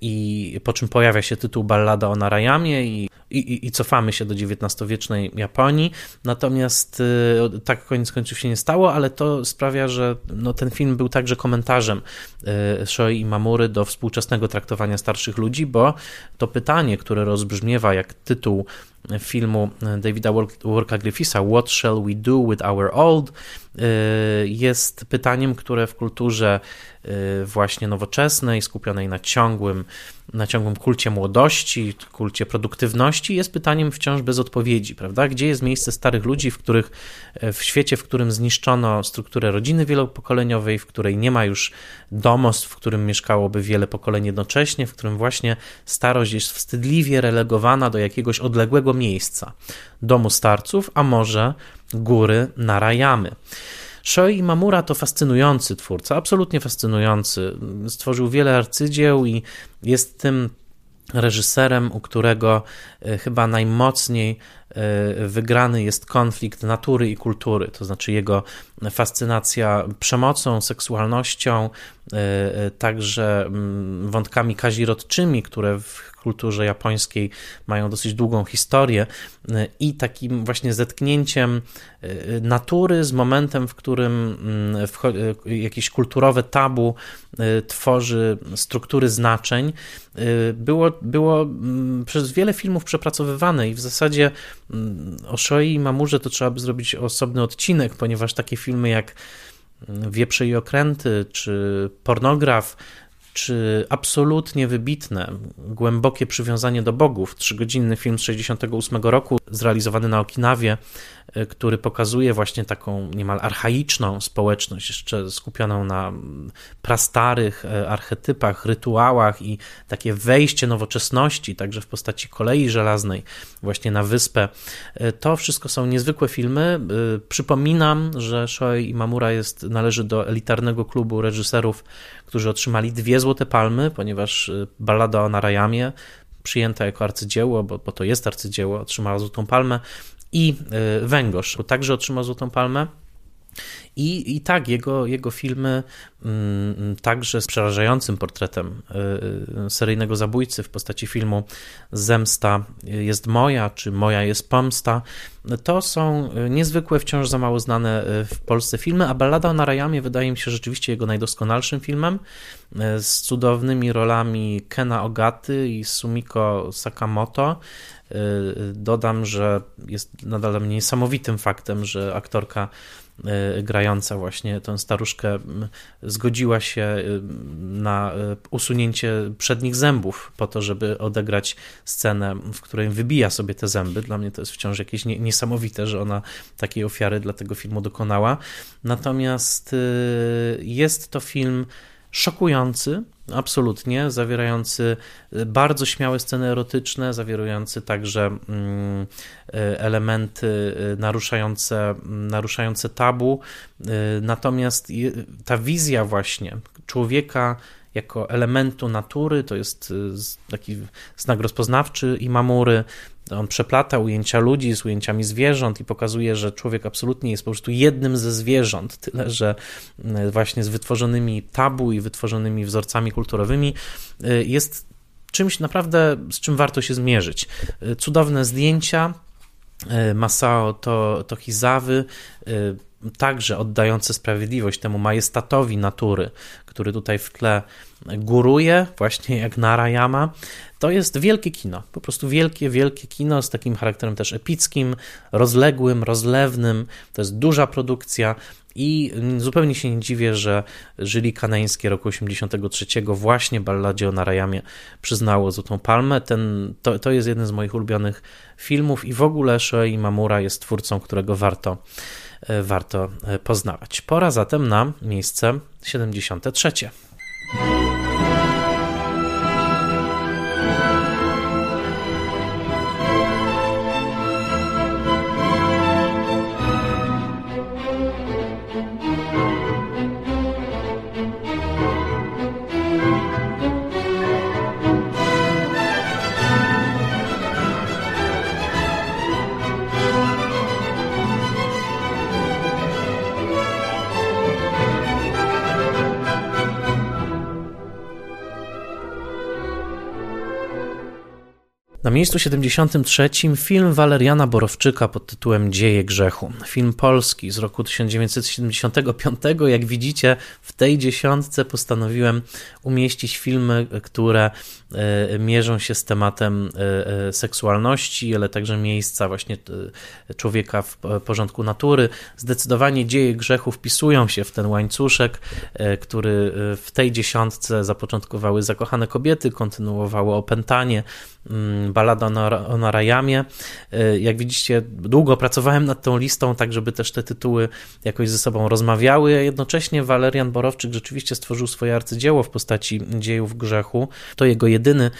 i po czym pojawia się tytuł Ballada o Narayamie i, i, i cofamy się do XIX-wiecznej Japonii. Natomiast y, tak koniec końców się nie stało, ale to sprawia, że no, ten film był także komentarzem y, Shoi i Mamury do współczesnego traktowania starszych ludzi, bo to pytanie, które rozbrzmiewa jak tytuł filmu Davida Worka Griffisa What Shall We Do With Our Old jest pytaniem, które w kulturze Y, właśnie nowoczesnej, skupionej na ciągłym, na ciągłym kulcie młodości, kulcie produktywności, jest pytaniem wciąż bez odpowiedzi, prawda? Gdzie jest miejsce starych ludzi, w których e, w świecie, w którym zniszczono strukturę rodziny wielopokoleniowej, w której nie ma już domostw, w którym mieszkałoby wiele pokoleń jednocześnie, w którym właśnie starość jest wstydliwie relegowana do jakiegoś odległego miejsca, domu starców, a może góry Narayamy. Shoi Mamura to fascynujący twórca, absolutnie fascynujący. Stworzył wiele arcydzieł i jest tym reżyserem, u którego e, chyba najmocniej e, wygrany jest konflikt natury i kultury, to znaczy jego fascynacja przemocą, seksualnością, e, także mm, wątkami kazirodczymi, które w kulturze japońskiej mają dosyć długą historię y, i takim właśnie zetknięciem y, natury z momentem, w którym y, jakieś kulturowe tabu tworzy struktury znaczeń, było, było przez wiele filmów przepracowywane i w zasadzie o Shoi i Mamurze to trzeba by zrobić osobny odcinek, ponieważ takie filmy jak Wieprze i okręty, czy pornograf, czy absolutnie wybitne, głębokie przywiązanie do bogów. Trzygodzinny film z 68 roku, zrealizowany na Okinawie, e, który pokazuje właśnie taką niemal archaiczną społeczność, jeszcze skupioną na prastarych e, archetypach, rytuałach i takie wejście nowoczesności, także w postaci kolei żelaznej, właśnie na wyspę. E, to wszystko są niezwykłe filmy. Przypominam, że Shoei Imamura jest, należy do elitarnego klubu reżyserów, którzy otrzymali dwie złote palmy, ponieważ Ballada o Narayamie przyjęta jako arcydzieło, bo, bo to jest arcydzieło, otrzymała Złotą Palmę i y, Węgorz także otrzymał Złotą Palmę. I, I tak, jego, jego filmy, mm, także z przerażającym portretem y, seryjnego zabójcy w postaci filmu Zemsta jest moja, czy Moja jest pomsta, to są niezwykłe, wciąż za mało znane w Polsce filmy, a Ballada o Narayamie wydaje mi się rzeczywiście jego najdoskonalszym filmem, z cudownymi rolami Kena Ogaty i Sumiko Sakamoto. Dodam, że jest nadal niesamowitym faktem, że aktorka grająca właśnie tę staruszkę zgodziła się e, na e, usunięcie przednich zębów po to, żeby odegrać scenę, w której wybija sobie te zęby. Dla mnie to jest wciąż jakieś niesamowite, że ona takiej ofiary dla tego filmu dokonała. Natomiast jest to film szokujący, absolutnie, zawierający y, bardzo śmiałe sceny erotyczne, zawierający także mm, y, elementy y, naruszające, mm, naruszające tabu. Natomiast ta wizja właśnie człowieka jako elementu natury, to jest taki znak rozpoznawczy i mamury, on przeplata ujęcia ludzi z ujęciami zwierząt i pokazuje, że człowiek absolutnie jest po prostu jednym ze zwierząt, tyle że mm, właśnie z wytworzonymi tabu i wytworzonymi wzorcami kulturowymi y, jest czymś naprawdę, z czym warto się zmierzyć. Y, cudowne zdjęcia, y, Masao to, to Hizawy, także oddające sprawiedliwość temu majestatowi natury, który tutaj w tle góruje, właśnie jak Narayama. To jest wielkie kino, po prostu wielkie, wielkie kino z takim charakterem też epickim, rozległym, rozlewnym. To jest duża produkcja i zupełnie się nie dziwię, że Żyli Kaneńskie roku 83 właśnie balladzie o Narayamie przyznało Złotą Palmę. Ten, to, to jest jeden z moich ulubionych filmów i w ogóle Shoei Mamura jest twórcą, którego warto warto e, poznawać. Pora zatem na miejsce 73. miejscu 73 film Waleriana Borowczyka pod tytułem Dzieje grzechu. Film polski z roku 1975. Jak widzicie, w tej dziesiątce postanowiłem umieścić filmy, które mierzą się z tematem e, e, seksualności, ale także miejsca właśnie człowieka w porządku natury. Zdecydowanie Dzieje grzechu wpisują się w ten łańcuszek, który w tej dziesiątce zapoczątkowały Zakochane kobiety, kontynuowało Opętanie, mm, Balada o Narayamie. E, jak widzicie, długo pracowałem nad tą listą, tak żeby też te tytuły jakoś ze sobą rozmawiały. Jednocześnie Walerian Borowczyk rzeczywiście stworzył swoje arcydzieło w postaci Dziejów Grzechu. To jego jedyny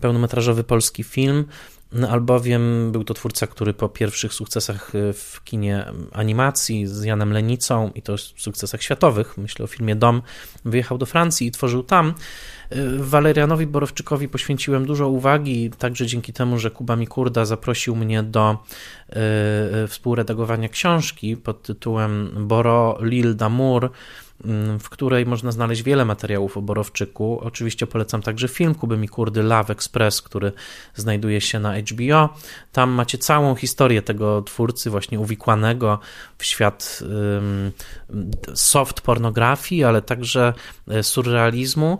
pełnometrażowy polski film albowiem był to twórca, który po pierwszych sukcesach w kinie animacji z Janem Lenicą i to sukcesach światowych, myślę o filmie Dom, wyjechał do Francji i tworzył tam. Walerianowi Borowczykowi poświęciłem dużo uwagi, także dzięki temu, że Kuba Mikurda zaprosił mnie do y, współredagowania książki pod tytułem Boro Lille d'Amour w której można znaleźć wiele materiałów o Borowczyku. Oczywiście polecam także film Kuby Mikurdy Love Express, który znajduje się na HBO. Tam macie całą historię tego twórcy właśnie uwikłanego w świat soft pornografii, ale także e, surrealizmu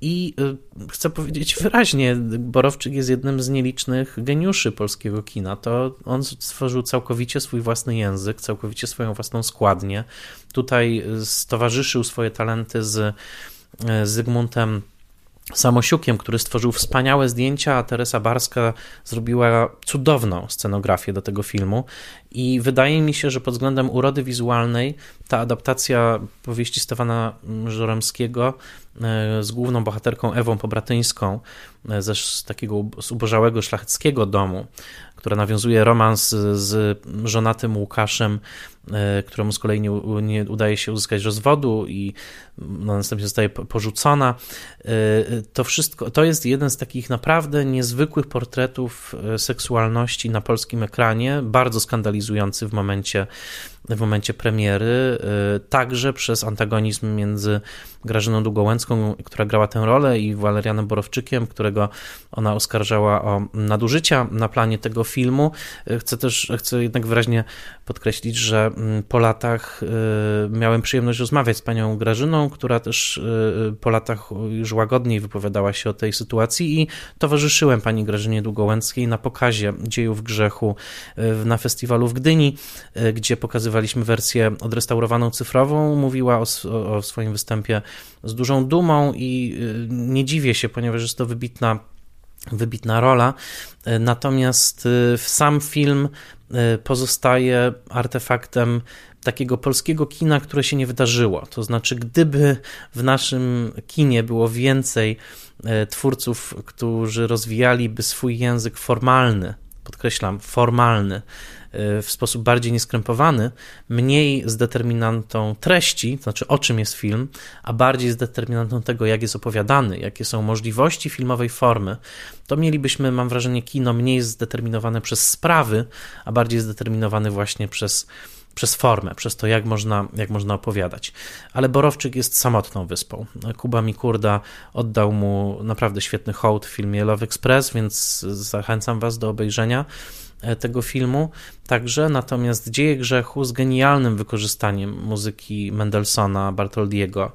i e, chcę powiedzieć wyraźnie, Borowczyk jest jednym z nielicznych geniuszy polskiego kina. To on stworzył całkowicie swój własny język, całkowicie swoją własną składnię. Tutaj stowarzyszył swoje talenty z z Zygmuntem Samosiukiem, który stworzył wspaniałe zdjęcia, a Teresa Barska zrobiła cudowną scenografię do tego filmu. I wydaje mi się, że pod względem urody wizualnej ta adaptacja powieści Stefana Żoremskiego e, z główną bohaterką Ewą Pobratyńską ze z takiego zubożałego szlacheckiego domu, która nawiązuje romans z żonatym Łukaszem, któremu z kolei nie, nie udaje się uzyskać rozwodu i no, następnie zostaje porzucona. To wszystko, to jest jeden z takich naprawdę niezwykłych portretów seksualności na polskim ekranie, bardzo skandalizujący w momencie w momencie premiery, y, także przez antagonizm między Grażyną Długołęcką, która grała tę rolę, i Walerianem Borowczykiem, którego ona oskarżała o nadużycia na planie tego filmu. Y, chcę też, chcę jednak wyraźnie podkreślić, że mm, po latach y, miałem przyjemność rozmawiać z panią Grażyną, która też po latach już łagodniej wypowiadała się o tej sytuacji i towarzyszyłem pani Grażynie Długołęckiej na pokazie dziejów grzechu na festiwalu w Gdyni, gdzie pokazywała pokazywaliśmy wersję odrestaurowaną cyfrową, mówiła o, o swoim występie z dużą dumą i y, nie dziwię się, ponieważ jest to wybitna wybitna rola. Y, natomiast y, sam film pozostaje artefaktem takiego polskiego kina, które się nie wydarzyło. To znaczy, gdyby w naszym kinie było więcej twórców, którzy rozwijaliby swój język formalny, podkreślam, formalny, w sposób bardziej nieskrępowany, mniej z determinantą treści, to znaczy o czym jest film, a bardziej z determinantą tego, jak jest opowiadany, jakie są możliwości filmowej formy, to mielibyśmy, mam wrażenie, kino mniej zdeterminowane przez sprawy, a bardziej zdeterminowane właśnie przez przez formę, przez to, jak można, jak można opowiadać. Ale Borowczyk jest samotną wyspą. Kuba Mikurda oddał mu naprawdę świetny hołd w filmie Love Express, więc zachęcam Was do obejrzenia. E, tego filmu. Także, natomiast Dzieje Grzechu z genialnym wykorzystaniem muzyki Mendelssohna, Bartoldiego,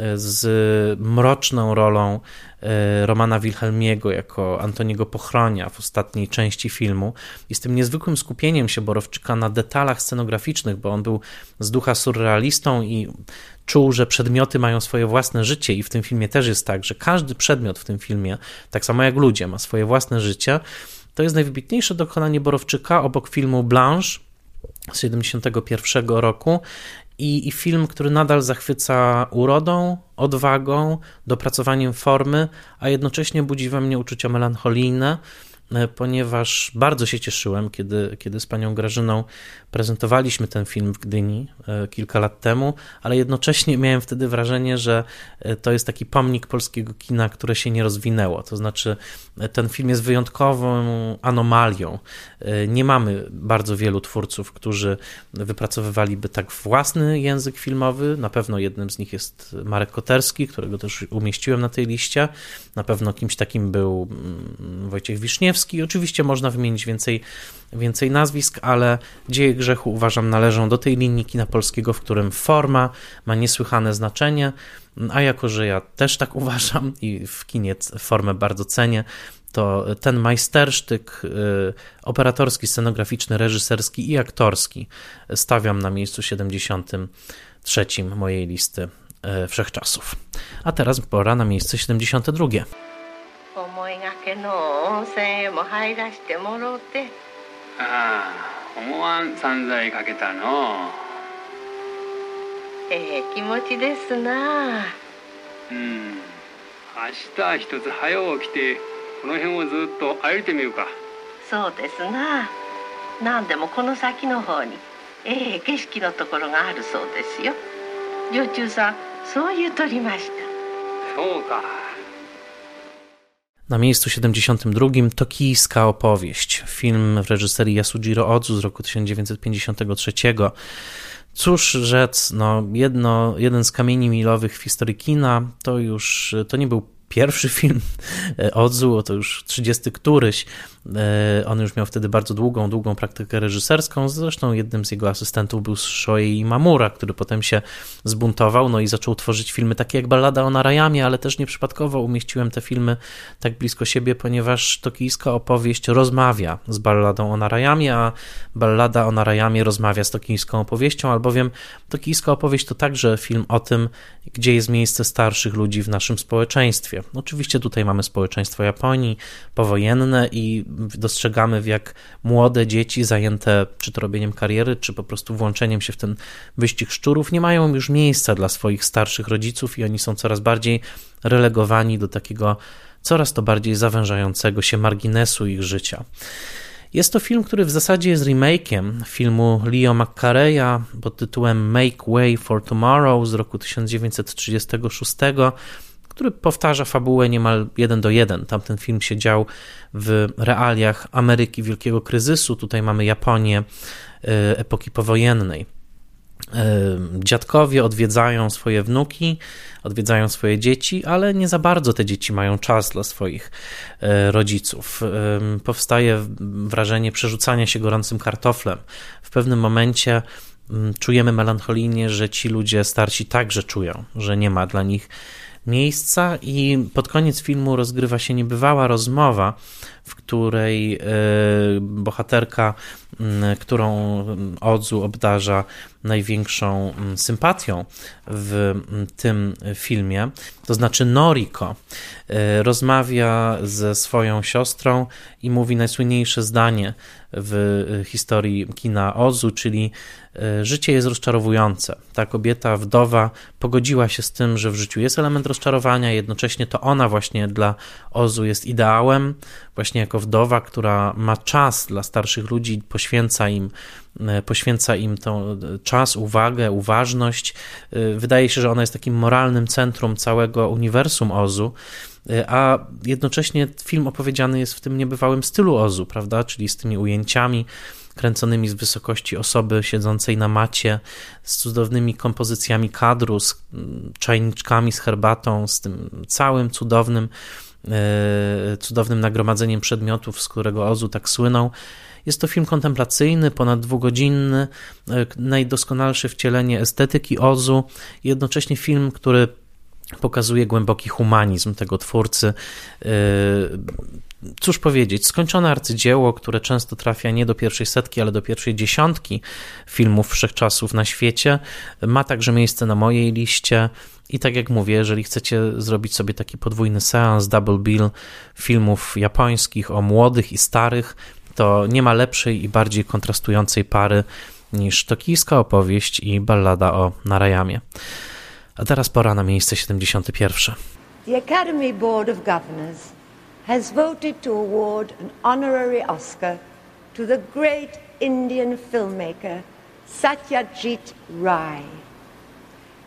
e, z mroczną rolą e, Romana Wilhelmiego jako Antoniego Pochronia w ostatniej części filmu. I z tym niezwykłym skupieniem się Borowczyka na detalach scenograficznych, bo on był z ducha surrealistą i czuł, że przedmioty mają swoje własne życie. I w tym filmie też jest tak, że każdy przedmiot w tym filmie, tak samo jak ludzie, ma swoje własne życie to jest najwybitniejsze dokonanie Borowczyka obok filmu Blanche z 1971 roku i, i, film, który nadal zachwyca urodą, odwagą, dopracowaniem formy, a jednocześnie budzi we mnie uczucia melancholijne, ponieważ bardzo się cieszyłem, kiedy, kiedy z panią Grażyną prezentowaliśmy ten film w Gdyni e, kilka lat temu, ale jednocześnie miałem wtedy wrażenie, że e, to jest taki pomnik polskiego kina, które się nie rozwinęło. To znaczy, ten film jest wyjątkową anomalią. Nie mamy bardzo wielu twórców, którzy wypracowywaliby tak własny język filmowy. Na pewno jednym z nich jest Marek Koterski, którego też umieściłem na tej liście. Na pewno kimś takim był mm, Wojciech Wiszniewski Oczywiście można wymienić więcej, więcej nazwisk, ale Dzieje Grzechu uważam należą do tej linii kina polskiego, w którym forma ma niesłychane znaczenie, a jako, że ja też tak uważam i w kinie formę bardzo cenię, to ten majstersztyk y, operatorski, scenograficzny, reżyserski i aktorski stawiam na miejscu 73 mojej listy y, wszechczasów. A teraz pora na miejsce 72 思いがけの温泉へも入らしてもろうてああ思わん散財かけたのええ気持ちですなうん明日一つ早起きて この辺をずっと歩いてみるかそうですな何でもこの先の方にええ景色のところがあるそうですよ女中さんそう言うとりましたそうか Na miejscu 72 Tokijska opowieść, film w reżyserii Yasujiro Ozu z roku 1953. Cóż rzec, no jedno, jeden z kamieni milowych w historii kina to już to nie był pierwszy film e, Odzu, to już 30 któryś. E, on już miał wtedy bardzo długą, długą praktykę reżyserską. Zresztą jednym z jego asystentów był Shoei Mamura, który potem się zbuntował no i zaczął tworzyć filmy takie jak Ballada o Narayamie, ale też nieprzypadkowo umieściłem te filmy tak blisko siebie, ponieważ tokijska opowieść rozmawia z Balladą o Narayamie, a Ballada o Narayamie rozmawia z tokijską opowieścią, albowiem tokijska opowieść to także film o tym, gdzie jest miejsce starszych ludzi w naszym społeczeństwie. Oczywiście tutaj mamy społeczeństwo Japonii powojenne i dostrzegamy, w jak młode dzieci zajęte czy to robieniem kariery, czy po prostu włączeniem się w ten wyścig szczurów, nie mają już miejsca dla swoich starszych rodziców i oni są coraz bardziej relegowani do takiego coraz to bardziej zawężającego się marginesu ich życia. Jest to film, który w zasadzie jest remake'iem filmu Leo McCareya pod tytułem Make Way for Tomorrow z roku 1936, który powtarza fabułę niemal jeden do jeden. Tamten film się dział w realiach Ameryki Wielkiego Kryzysu. Tutaj mamy Japonię e, epoki powojennej. E, dziadkowie odwiedzają swoje wnuki, odwiedzają swoje dzieci, ale nie za bardzo te dzieci mają czas dla swoich e, rodziców. Powstaje wrażenie przerzucania się gorącym kartoflem. W pewnym momencie mm, czujemy melancholijnie, że ci ludzie starsi także czują, że nie ma dla nich miejsca i pod koniec filmu rozgrywa się niebywała rozmowa, w której e, bohaterka, którą Odzu obdarza największą sympatią w tym filmie, to znaczy Noriko, e, rozmawia ze swoją siostrą i mówi najsłynniejsze zdanie w historii kina Ozu, czyli e, życie jest rozczarowujące. Ta kobieta, wdowa, pogodziła się z tym, że w życiu jest element rozczarowania, jednocześnie to ona właśnie dla Ozu jest ideałem, właśnie jako wdowa, która ma czas dla starszych ludzi, poświęca im e, poświęca im to czas, uwagę, uważność. Wydaje się, że ona jest takim moralnym centrum całego uniwersum Ozu, a jednocześnie film opowiedziany jest w tym niebywałym stylu Ozu, prawda? Czyli z tymi ujęciami kręconymi z wysokości osoby siedzącej na macie, z cudownymi kompozycjami kadru, z mm, czajniczkami z herbatą, z tym całym cudownym E, cudownym nagromadzeniem przedmiotów, z którego Ozu tak słynął. Jest to film kontemplacyjny, ponad dwugodzinny, e, najdoskonalsze wcielenie estetyki Ozu, jednocześnie film, który pokazuje głęboki humanizm tego twórcy. E, cóż powiedzieć, skończone arcydzieło, które często trafia nie do pierwszej setki, ale do pierwszej dziesiątki filmów wszechczasów na świecie, ma także miejsce na mojej liście. I tak jak mówię, jeżeli chcecie zrobić sobie taki podwójny seans, double bill filmów japońskich o młodych i starych, to nie ma lepszej i bardziej kontrastującej pary niż tokijska opowieść i ballada o Narayamie. A teraz pora na miejsce 71. The Academy Board of Governors has voted to award an honorary Oscar to the great Indian filmmaker Satyajit Ray.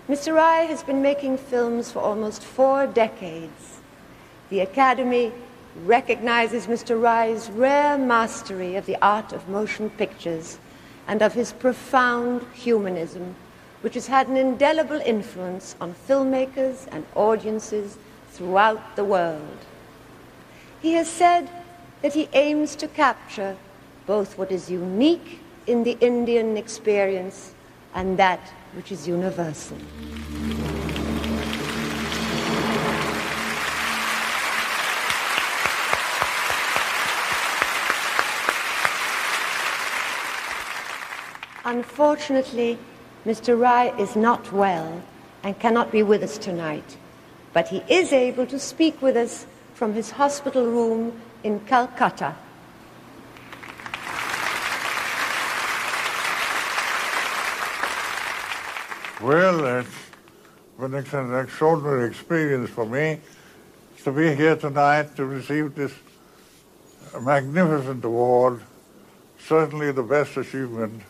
Mr. Rai has been making films for almost four decades. The Academy recognizes Mr. Rai's rare mastery of the art of motion pictures and of his profound humanism, which has had an indelible influence on filmmakers and audiences throughout the world. He has said that he aims to capture both what is unique in the Indian experience and that which is universal. Unfortunately, Mr. Rai is not well and cannot be with us tonight, but he is able to speak with us from his hospital room in Calcutta. Well, it's been an extraordinary experience for me to be here tonight to receive this magnificent award, certainly the best achievement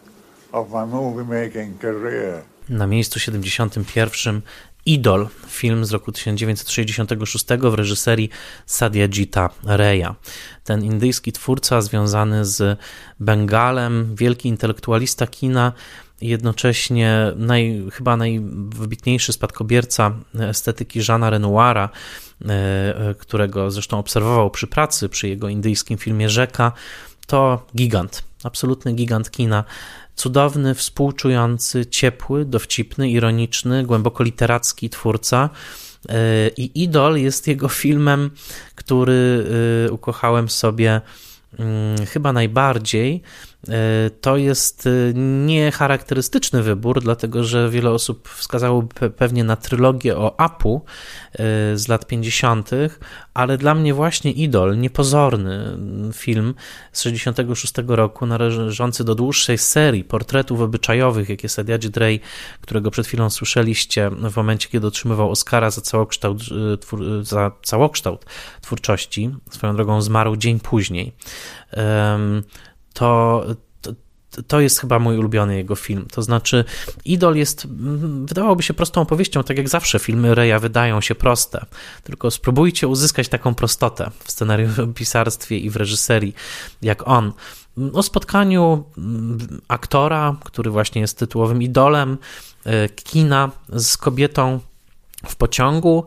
Na miejscu 71 Idol, film z roku 1966 w reżyserii Satyajita Raya. Ten indyjski twórca związany z Bengalem, wielki intelektualista kina, jednocześnie naj, chyba najwybitniejszy spadkobierca estetyki Jeana Renoira, którego zresztą obserwował przy pracy przy jego indyjskim filmie Rzeka, to gigant, absolutny gigant kina cudowny, współczujący, ciepły, dowcipny, ironiczny, głęboko literacki twórca. E, I Idol jest jego filmem, który e, ukochałem sobie mm, chyba najbardziej. E, to jest e, niecharakterystyczny wybór, dlatego że wiele osób wskazałoby pewnie na trylogię o Apu e, z lat 50., ale dla mnie właśnie Idol, niepozorny film z 66 roku, należący do dłuższej serii portretów obyczajowych, jakie Sadiadzi Drey, którego przed chwilą słyszeliście w momencie, kiedy otrzymywał Oscara za całokształt, za całokształt twórczości, swoją drogą zmarł dzień później to, to, to jest chyba mój ulubiony jego film. To znaczy, Idol jest, mm, wydawałoby się prostą opowieścią, tak jak zawsze filmy Reja wydają się proste. Tylko spróbujcie uzyskać taką prostotę w scenariuszopisarstwie i w reżyserii, jak on. O spotkaniu mm, aktora, który właśnie jest tytułowym idolem e, kina z kobietą w pociągu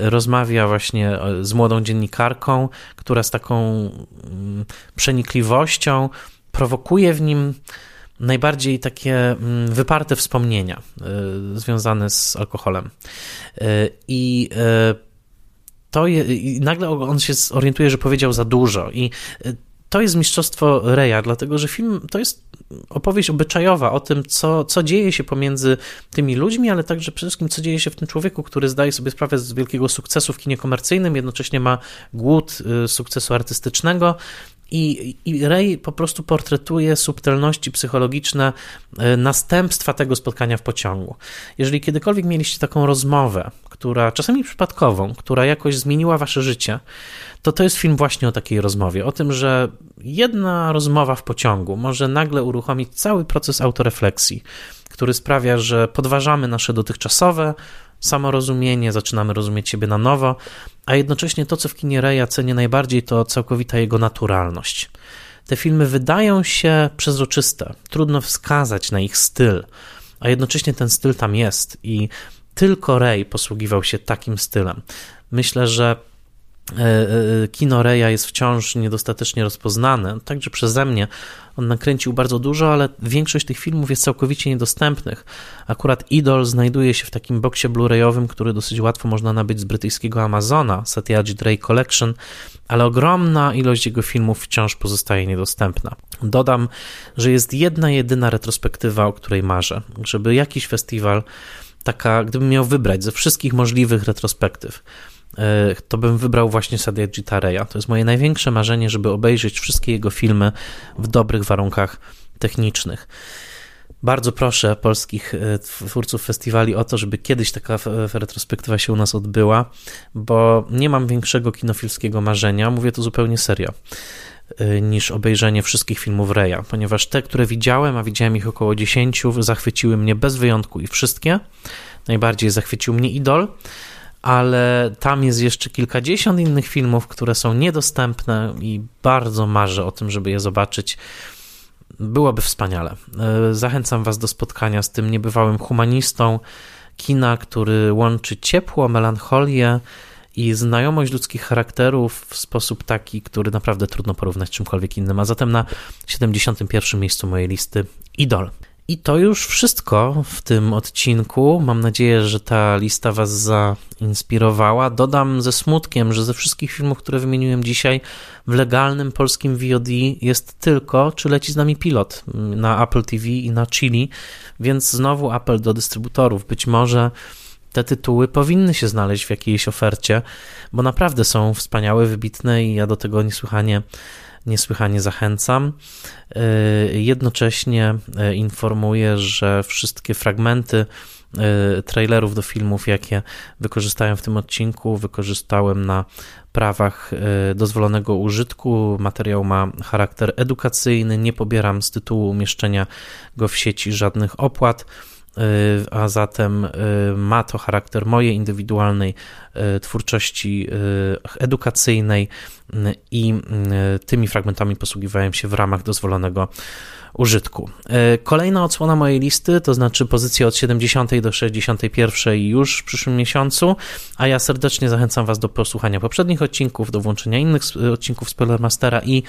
rozmawia właśnie z młodą dziennikarką, która z taką mm, przenikliwością prowokuje w nim najbardziej takie mm, wyparte wspomnienia e, związane z alkoholem. E, I to je, i nagle on się zorientuje, że powiedział za dużo i to jest mistrzostwo Reja, dlatego że film to jest opowieść obyczajowa o tym, co, co dzieje się pomiędzy tymi ludźmi, ale także przede wszystkim, co dzieje się w tym człowieku, który zdaje sobie sprawę z wielkiego sukcesu w kinie komercyjnym, jednocześnie ma głód y, sukcesu artystycznego. I, I Ray po prostu portretuje subtelności psychologiczne y, następstwa tego spotkania w pociągu. Jeżeli kiedykolwiek mieliście taką rozmowę, która czasami przypadkową, która jakoś zmieniła wasze życie, to to jest film właśnie o takiej rozmowie. O tym, że jedna rozmowa w pociągu może nagle uruchomić cały proces autorefleksji, który sprawia, że podważamy nasze dotychczasowe samorozumienie, zaczynamy rozumieć siebie na nowo, a jednocześnie to, co w kinie Reja cenię najbardziej, to całkowita jego naturalność. Te filmy wydają się przezroczyste, trudno wskazać na ich styl, a jednocześnie ten styl tam jest i tylko Ray posługiwał się takim stylem. Myślę, że kino Reja jest wciąż niedostatecznie rozpoznane, także przeze mnie. On nakręcił bardzo dużo, ale większość tych filmów jest całkowicie niedostępnych. Akurat Idol znajduje się w takim boksie Blu-rayowym, który dosyć łatwo można nabyć z brytyjskiego Amazona, Satyajit Ray Collection, ale ogromna ilość jego filmów wciąż pozostaje niedostępna. Dodam, że jest jedna jedyna retrospektywa, o której marzę, żeby jakiś festiwal taka, gdybym miał wybrać ze wszystkich możliwych retrospektyw, e, to bym wybrał właśnie Sadyajita Raya. To jest moje największe marzenie, żeby obejrzeć wszystkie jego filmy w dobrych warunkach technicznych. Bardzo proszę polskich e, twórców festiwali o to, żeby kiedyś taka retrospektywa się u nas odbyła, bo nie mam większego kinofilskiego marzenia, mówię to zupełnie serio. Y, niż obejrzenie wszystkich filmów Reya, ponieważ te, które widziałem, a widziałem ich około 10, zachwyciły mnie bez wyjątku i wszystkie. Najbardziej zachwycił mnie Idol, ale tam jest jeszcze kilkadziesiąt innych filmów, które są niedostępne i bardzo marzę o tym, żeby je zobaczyć. Byłoby wspaniale. Y, zachęcam Was do spotkania z tym niebywałym humanistą kina, który łączy ciepło, melancholię, i znajomość ludzkich charakterów w sposób taki, który naprawdę trudno porównać z czymkolwiek innym. A zatem na 71. miejscu mojej listy Idol. I to już wszystko w tym odcinku. Mam nadzieję, że ta lista Was zainspirowała. Dodam ze smutkiem, że ze wszystkich filmów, które wymieniłem dzisiaj, w legalnym polskim VOD jest tylko Czy leci z nami pilot na Apple TV i na Chili, więc znowu apel do dystrybutorów. Być może te tytuły powinny się znaleźć w jakiejś ofercie, bo naprawdę są wspaniałe, wybitne i ja do tego niesłychanie, niesłychanie zachęcam. Y, jednocześnie y, informuję, że wszystkie fragmenty y, trailerów do filmów, jakie wykorzystałem w tym odcinku, wykorzystałem na prawach dozwolonego użytku. Materiał ma charakter edukacyjny, nie pobieram z tytułu umieszczenia go w sieci żadnych opłat. A zatem ma to charakter mojej indywidualnej twórczości edukacyjnej i tymi fragmentami posługiwałem się w ramach dozwolonego użytku. Kolejna odsłona mojej listy, to znaczy pozycje od 70 do 61 już w przyszłym miesiącu, a ja serdecznie zachęcam Was do posłuchania poprzednich odcinków, do włączenia innych odcinków Spoilermastera i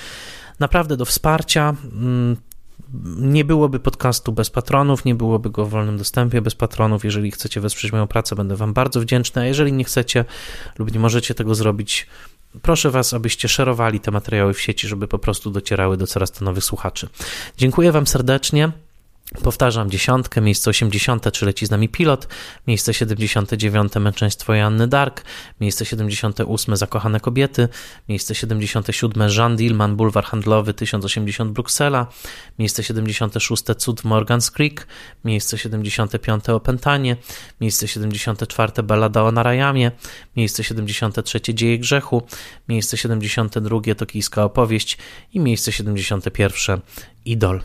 naprawdę do wsparcia. Nie byłoby podcastu bez patronów, nie byłoby go w wolnym dostępie bez patronów. Jeżeli chcecie wesprzeć moją pracę, będę Wam bardzo wdzięczny, a jeżeli nie chcecie lub nie możecie tego zrobić, proszę Was, abyście szerowali te materiały w sieci, żeby po prostu docierały do coraz to nowych słuchaczy. Dziękuję Wam serdecznie. Powtarzam, dziesiątkę, miejsce 80, czy leci z nami pilot, miejsce 79, męczeństwo Janny Dark, miejsce 78, zakochane kobiety, miejsce 77, Jean Dillman, bulwar handlowy 1080 Bruksela, miejsce 76, cud Morgan's Creek, miejsce 75, opętanie, miejsce 74, ballada o Narajamie, miejsce 73, dzieje grzechu, miejsce 72, tokijska opowieść. I miejsce 71, idol.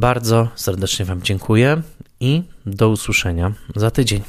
Bardzo serdecznie Wam dziękuję i do usłyszenia za tydzień.